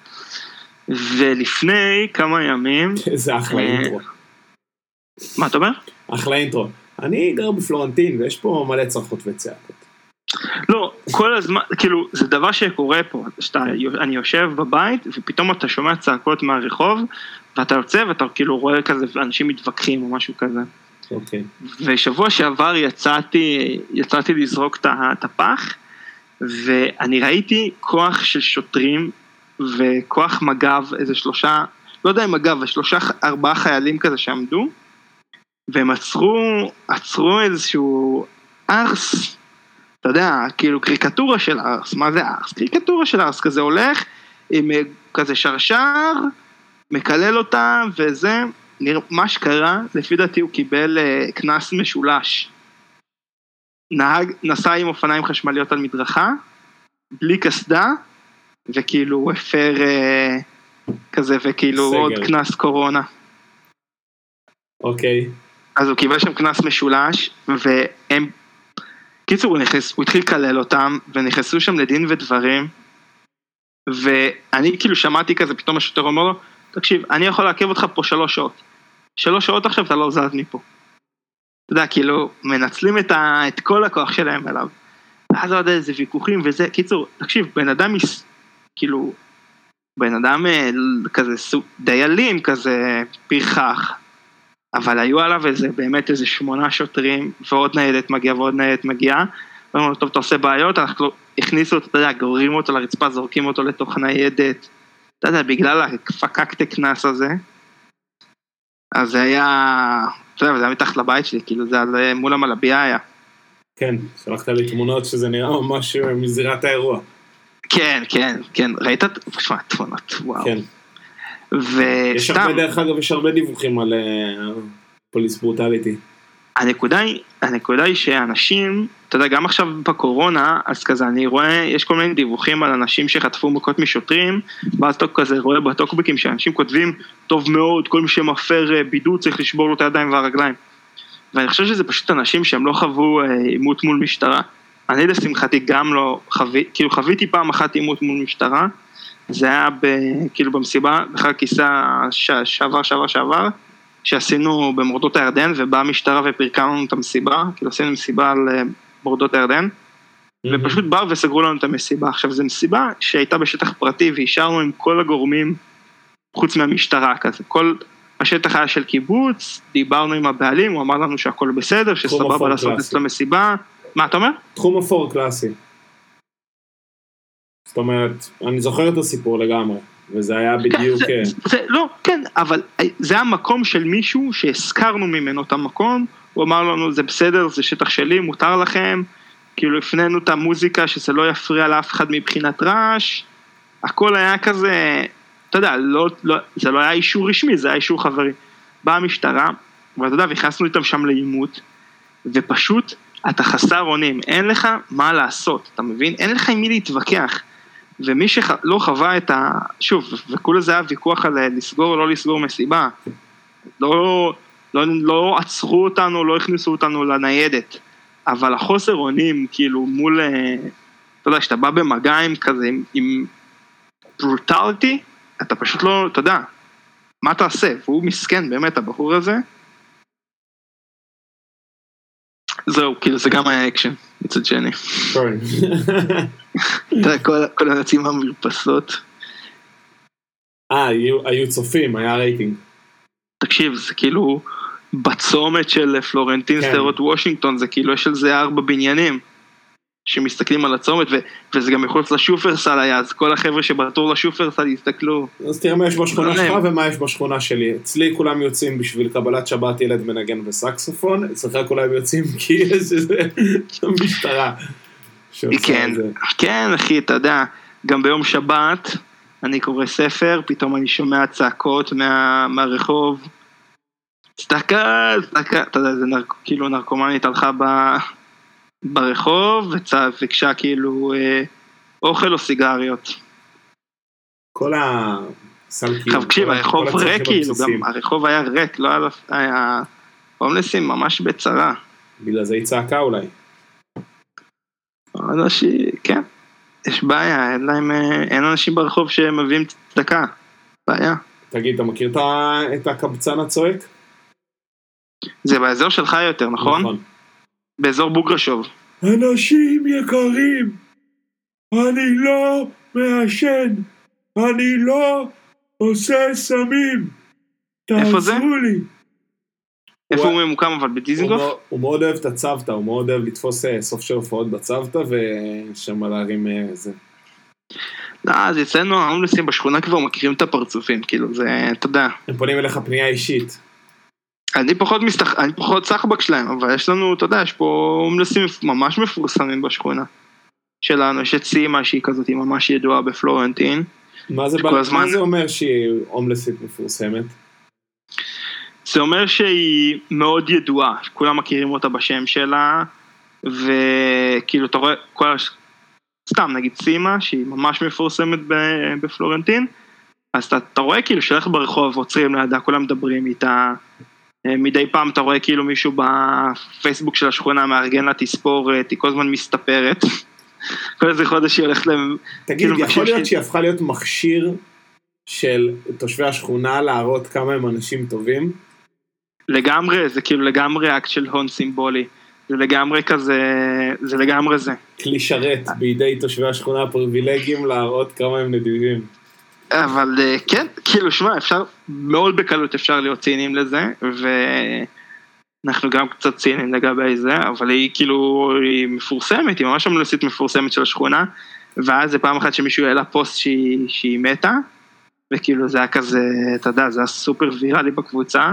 ולפני כמה ימים, איזה אחלה אה, אינטרו. מה אתה אומר? אחלה אינטרו. אני גר בפלורנטין ויש פה מלא צרחות וצעקות. לא, כל הזמן, כאילו, זה דבר שקורה פה, שאתה, אני יושב בבית, ופתאום אתה שומע צעקות מהרחוב, ואתה יוצא ואתה כאילו רואה כזה, אנשים מתווכחים או משהו כזה. אוקיי. ושבוע שעבר יצאתי, יצאתי לזרוק את הפח, ואני ראיתי כוח של שוטרים וכוח מג"ב, איזה שלושה, לא יודע אם מג"ב, שלושה, ארבעה חיילים כזה שעמדו, והם עצרו, עצרו איזשהו ארס, אתה יודע, כאילו קריקטורה של ארס, מה זה ארס? קריקטורה של ארס, כזה הולך עם אה, כזה שרשר, מקלל אותה וזה, מה שקרה, לפי דעתי הוא קיבל אה, קנס משולש. נהג, נסע עם אופניים חשמליות על מדרכה, בלי קסדה, וכאילו הוא הפר אה, כזה, וכאילו סגר. עוד קנס קורונה. אוקיי. אז הוא קיבל שם קנס משולש, והם... קיצור, הוא, נכנס, הוא התחיל לקלל אותם, ונכנסו שם לדין ודברים, ואני כאילו שמעתי כזה, פתאום השוטר אומר לו, תקשיב, אני יכול לעכב אותך פה שלוש שעות. שלוש שעות עכשיו אתה לא זז מפה. אתה יודע, כאילו, מנצלים את, ה, את כל הכוח שלהם אליו. ואז עוד איזה ויכוחים וזה, קיצור, תקשיב, בן אדם, מס- כאילו, בן אדם אה, כזה, סוג- די אלים כזה, פרחח. אבל היו עליו איזה, באמת איזה שמונה שוטרים, ועוד ניידת מגיעה ועוד ניידת מגיעה. ואמרו לו, טוב, אתה עושה בעיות, אנחנו הכניסו אותו, אתה יודע, גוררים אותו לרצפה, זורקים אותו לתוך ניידת. אתה יודע, בגלל הפקקטה קנס הזה. אז זה היה, אתה יודע, זה היה מתחת לבית שלי, כאילו זה על, מול המלבייה היה. כן, שלחת לי תמונות שזה נראה ממש אה, מזירת האירוע. כן, כן, כן, ראית? תשמע, תמונות, וואו. כן. יש הרבה, דרך אגב, יש הרבה דיווחים על אה, פוליס ברוטליטי. הנקודה היא, הנקודה היא שאנשים, אתה יודע, גם עכשיו בקורונה, אז כזה אני רואה, יש כל מיני דיווחים על אנשים שחטפו מכות משוטרים, ואז אתה כזה רואה בטוקבקים שאנשים כותבים, טוב מאוד, כל מי שמפר אה, בידוד צריך לשבור לו את הידיים והרגליים. ואני חושב שזה פשוט אנשים שהם לא חוו אה, עימות מול משטרה. אני לשמחתי גם לא חוויתי, כאילו חוויתי פעם אחת עימות מול משטרה, זה היה ב, כאילו במסיבה, בחג הכיסא ש- שעבר שעבר שעבר, שעשינו במורדות הירדן, ובאה המשטרה ופירקה לנו את המסיבה, כאילו עשינו מסיבה על אה, מורדות הירדן, ופשוט באו וסגרו לנו את המסיבה. עכשיו זו מסיבה שהייתה בשטח פרטי והשארנו עם כל הגורמים, חוץ מהמשטרה כזה, כל השטח היה של קיבוץ, דיברנו עם הבעלים, הוא אמר לנו שהכל בסדר, שסבבה לעשות קלאסי. אצלו מסיבה, מה אתה אומר? תחום אפור קלאסי. זאת אומרת, אני זוכר את הסיפור לגמרי, וזה היה בדיוק... זה, אה, זה, לא, כן, אבל זה המקום של מישהו שהזכרנו ממנו את המקום, הוא אמר לנו זה בסדר, זה שטח שלי, מותר לכם, כאילו הפנינו את המוזיקה שזה לא יפריע לאף אחד מבחינת רעש, הכל היה כזה, אתה יודע, לא, לא, זה לא היה אישור רשמי, זה היה אישור חברי. באה המשטרה, ואתה יודע, נכנסנו איתם שם לעימות, ופשוט אתה חסר אונים, אין לך מה לעשות, אתה מבין? אין לך עם מי להתווכח. ומי שלא חווה את ה... שוב, וכולה זה היה ויכוח על אה, לסגור או לא לסגור מסיבה. לא, לא, לא עצרו אותנו, לא הכניסו אותנו לניידת. אבל החוסר אונים, כאילו, מול... אה, אתה יודע, כשאתה בא במגע עם כזה, עם, עם brutality, אתה פשוט לא, אתה יודע, מה תעשה? והוא מסכן, באמת, הבחור הזה. זהו, כאילו, זה גם היה אקשן, מצד שני. כן. אתה יודע, כל, הנצים במרפסות. אה, היו- צופים, היה רייטינג. תקשיב, זה כאילו בצומת של פלורנטין כן. שדרות וושינגטון, זה כאילו יש על זה ארבע בניינים. שמסתכלים על הצומת, ו, וזה גם מחוץ לשופרסל היה, אז כל החבר'ה שבתור לשופרסל יסתכלו. אז תראה מה יש בשכונה לא שלך. ומה יש בשכונה שלי. אצלי כולם יוצאים בשביל קבלת שבת ילד מנגן בסקסופון, אצלך כולם יוצאים כי יש איזה משטרה. כן. כן אחי, אתה יודע, גם ביום שבת אני קורא ספר, פתאום אני שומע צעקות מה, מהרחוב. צדקה, צדקה, אתה יודע, זה נרק, כאילו נרקומנית הלכה ב, ברחוב וצע, ביקשה כאילו אה, אוכל או סיגריות. כל הסל עכשיו תקשיב, ה- הרחוב ריק כאילו. גם הרחוב היה ריק, לא היה, הומלסים ממש בצרה. בגלל זה היא צעקה אולי. אנשים, כן, יש בעיה, אין להם, אה, אין אנשים ברחוב שמביאים צדקה, בעיה. תגיד, אתה מכיר את ה- הקבצן הצועק? זה באזור שלך יותר, נכון? באזור בוגרשוב. אנשים יקרים, אני לא מעשן, אני לא עושה סמים. איפה זה? תעזרו לי. איפה הוא- הוא ממוקם אבל בדיזינגוף? הוא מאוד אוהב את הצוותא, הוא מאוד אוהב לתפוס אה, סוף של הופעות בצוותא ושם להרים אה, זה. לא, אז אצלנו ההומלסים בשכונה כבר מכירים את הפרצופים, כאילו זה, אתה יודע. הם פונים אליך פנייה אישית. אני פחות מסתח... אני פחות סחבק שלהם, אבל יש לנו, אתה יודע, יש פה הומלסים ממש מפורסמים בשכונה. שלנו, יש את סימה שהיא כזאת, היא ממש ידועה בפלורנטין. מה זה, מה הזמן- זה אומר שהיא הומלסית מפורסמת? זה אומר שהיא מאוד ידועה, כולם מכירים אותה בשם שלה, וכאילו אתה רואה, כל. סתם נגיד סימה, שהיא ממש מפורסמת בפלורנטין, אז אתה, אתה רואה כאילו שהולך ברחוב, עוצרים לידה, כולם מדברים איתה, מדי פעם אתה רואה כאילו מישהו בפייסבוק של השכונה מארגן לה תספורת, היא כל הזמן מסתפרת, כל איזה חודש היא הולכת להם, תגיד, כאילו, יכול להיות שהיא הפכה להיות מכשיר של תושבי השכונה להראות כמה הם אנשים טובים? לגמרי, זה כאילו לגמרי אקט של הון סימבולי, זה לגמרי כזה, זה לגמרי זה. כלי שרת בידי תושבי השכונה הפריבילגיים להראות כמה הם נדיבים. אבל אה, כן, כאילו, שמע, אפשר, מאוד בקלות אפשר להיות ציניים לזה, ואנחנו גם קצת ציניים לגבי זה, אבל היא כאילו, היא מפורסמת, היא ממש המלוסית מפורסמת של השכונה, ואז זה פעם אחת שמישהו העלה פוסט שהיא, שהיא מתה, וכאילו זה היה כזה, אתה יודע, זה היה סופר ויראלי בקבוצה.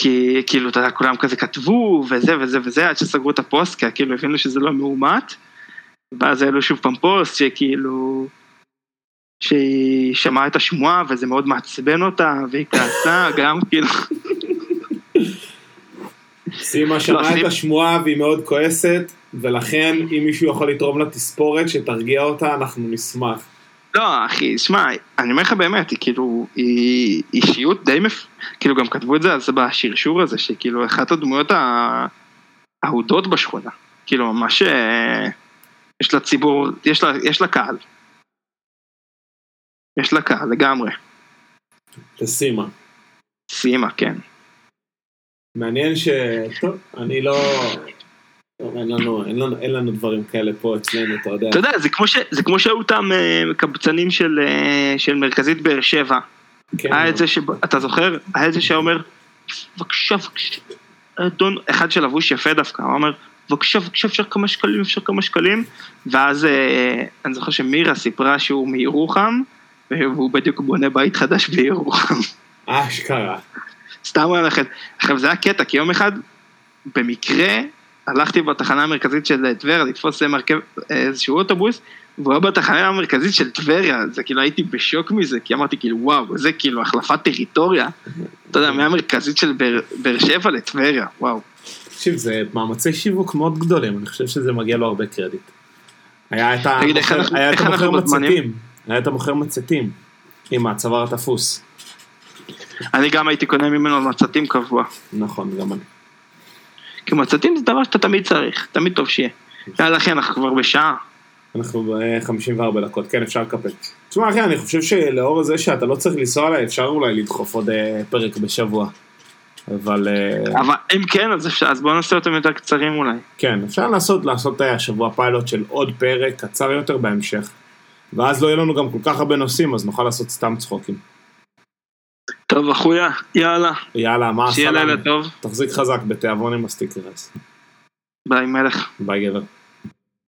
כי כאילו, אתה יודע, כולם כזה כתבו, וזה וזה וזה, עד שסגרו את הפוסט, כי כאילו הבינו שזה לא מאומת. ואז העלו שוב פעם פוסט שכאילו, שהיא שמעה את השמועה וזה מאוד מעצבן אותה, והיא כעסה גם כאילו, סימה שמעה את סימה- השמועה והיא מאוד כועסת, ולכן אם מישהו יכול לתרום לה תספורת שתרגיע אותה, אנחנו נשמח. לא אחי, שמע, אני אומר לך באמת, היא כאילו, היא אישיות די מפ... כאילו גם כתבו את זה אז בשרשור הזה, שכאילו אחת הדמויות האהודות בשכונה, כאילו ממש, אה, יש לה ציבור, יש לה, יש לה קהל. יש לה קהל לגמרי, לסימה. סימה, כן. מעניין ש... טוב, אני לא... אין לנו, אין, לנו, אין לנו דברים כאלה פה אצלנו, אתה יודע. אתה יודע, זה כמו, ש, זה כמו שהיו אותם אה, קבצנים של, אה, של מרכזית באר שבע. כן, היה את זה ש... אתה זוכר? היה את זה שאומר, בבקשה, בבקשה, אדון, אחד שלבוש יפה דווקא, הוא אומר, בבקשה, בבקשה, אפשר כמה שקלים, אפשר כמה שקלים, ואז אה, אני זוכר שמירה סיפרה שהוא מירוחם, והוא בדיוק בונה בית חדש בירוחם. אשכרה. סתם אומר לכם. עכשיו זה היה קטע, כי יום אחד, במקרה, הלכתי בתחנה המרכזית של טבריה לתפוס איזשהו אוטובוס, והוא היה בתחנה המרכזית של טבריה, זה כאילו הייתי בשוק מזה, כי אמרתי כאילו וואו, זה כאילו החלפת טריטוריה, אתה יודע, מהמרכזית של באר- שבע לטבריה, וואו. תקשיב, זה מאמצי שיווק מאוד גדולים, אני חושב שזה מגיע לו הרבה קרדיט. היה את המוכר-? מצתים, היה את המוכר מצתים, עם הצוואר התפוס. אני גם הייתי קונה ממנו מצתים קבוע. נכון, גם אני. כי מצתים זה דבר שאתה תמיד צריך, תמיד טוב שיהיה. יאללה אחי, אנחנו כבר בשעה. אנחנו ב-54 דקות, כן, אפשר לקפץ. תשמע, אחי, אני חושב שלאור זה שאתה לא צריך לנסוע אליי, אפשר אולי לדחוף עוד אה, פרק בשבוע. אבל אה, אבל אם כן, אז אפשר, אז בואו נעשה אותם יותר קצרים אולי. כן, אפשר לעשות, לעשות אה, השבוע פיילוט של עוד פרק קצר יותר בהמשך. ואז לא יהיה לנו גם כל כך הרבה נושאים, אז נוכל לעשות סתם צחוקים. טוב אחויה, יאללה, יאללה, מה שיהיה הסלאם? לילה טוב. תחזיק חזק בתיאבון עם ה stickers. ביי מלך. ביי גבר.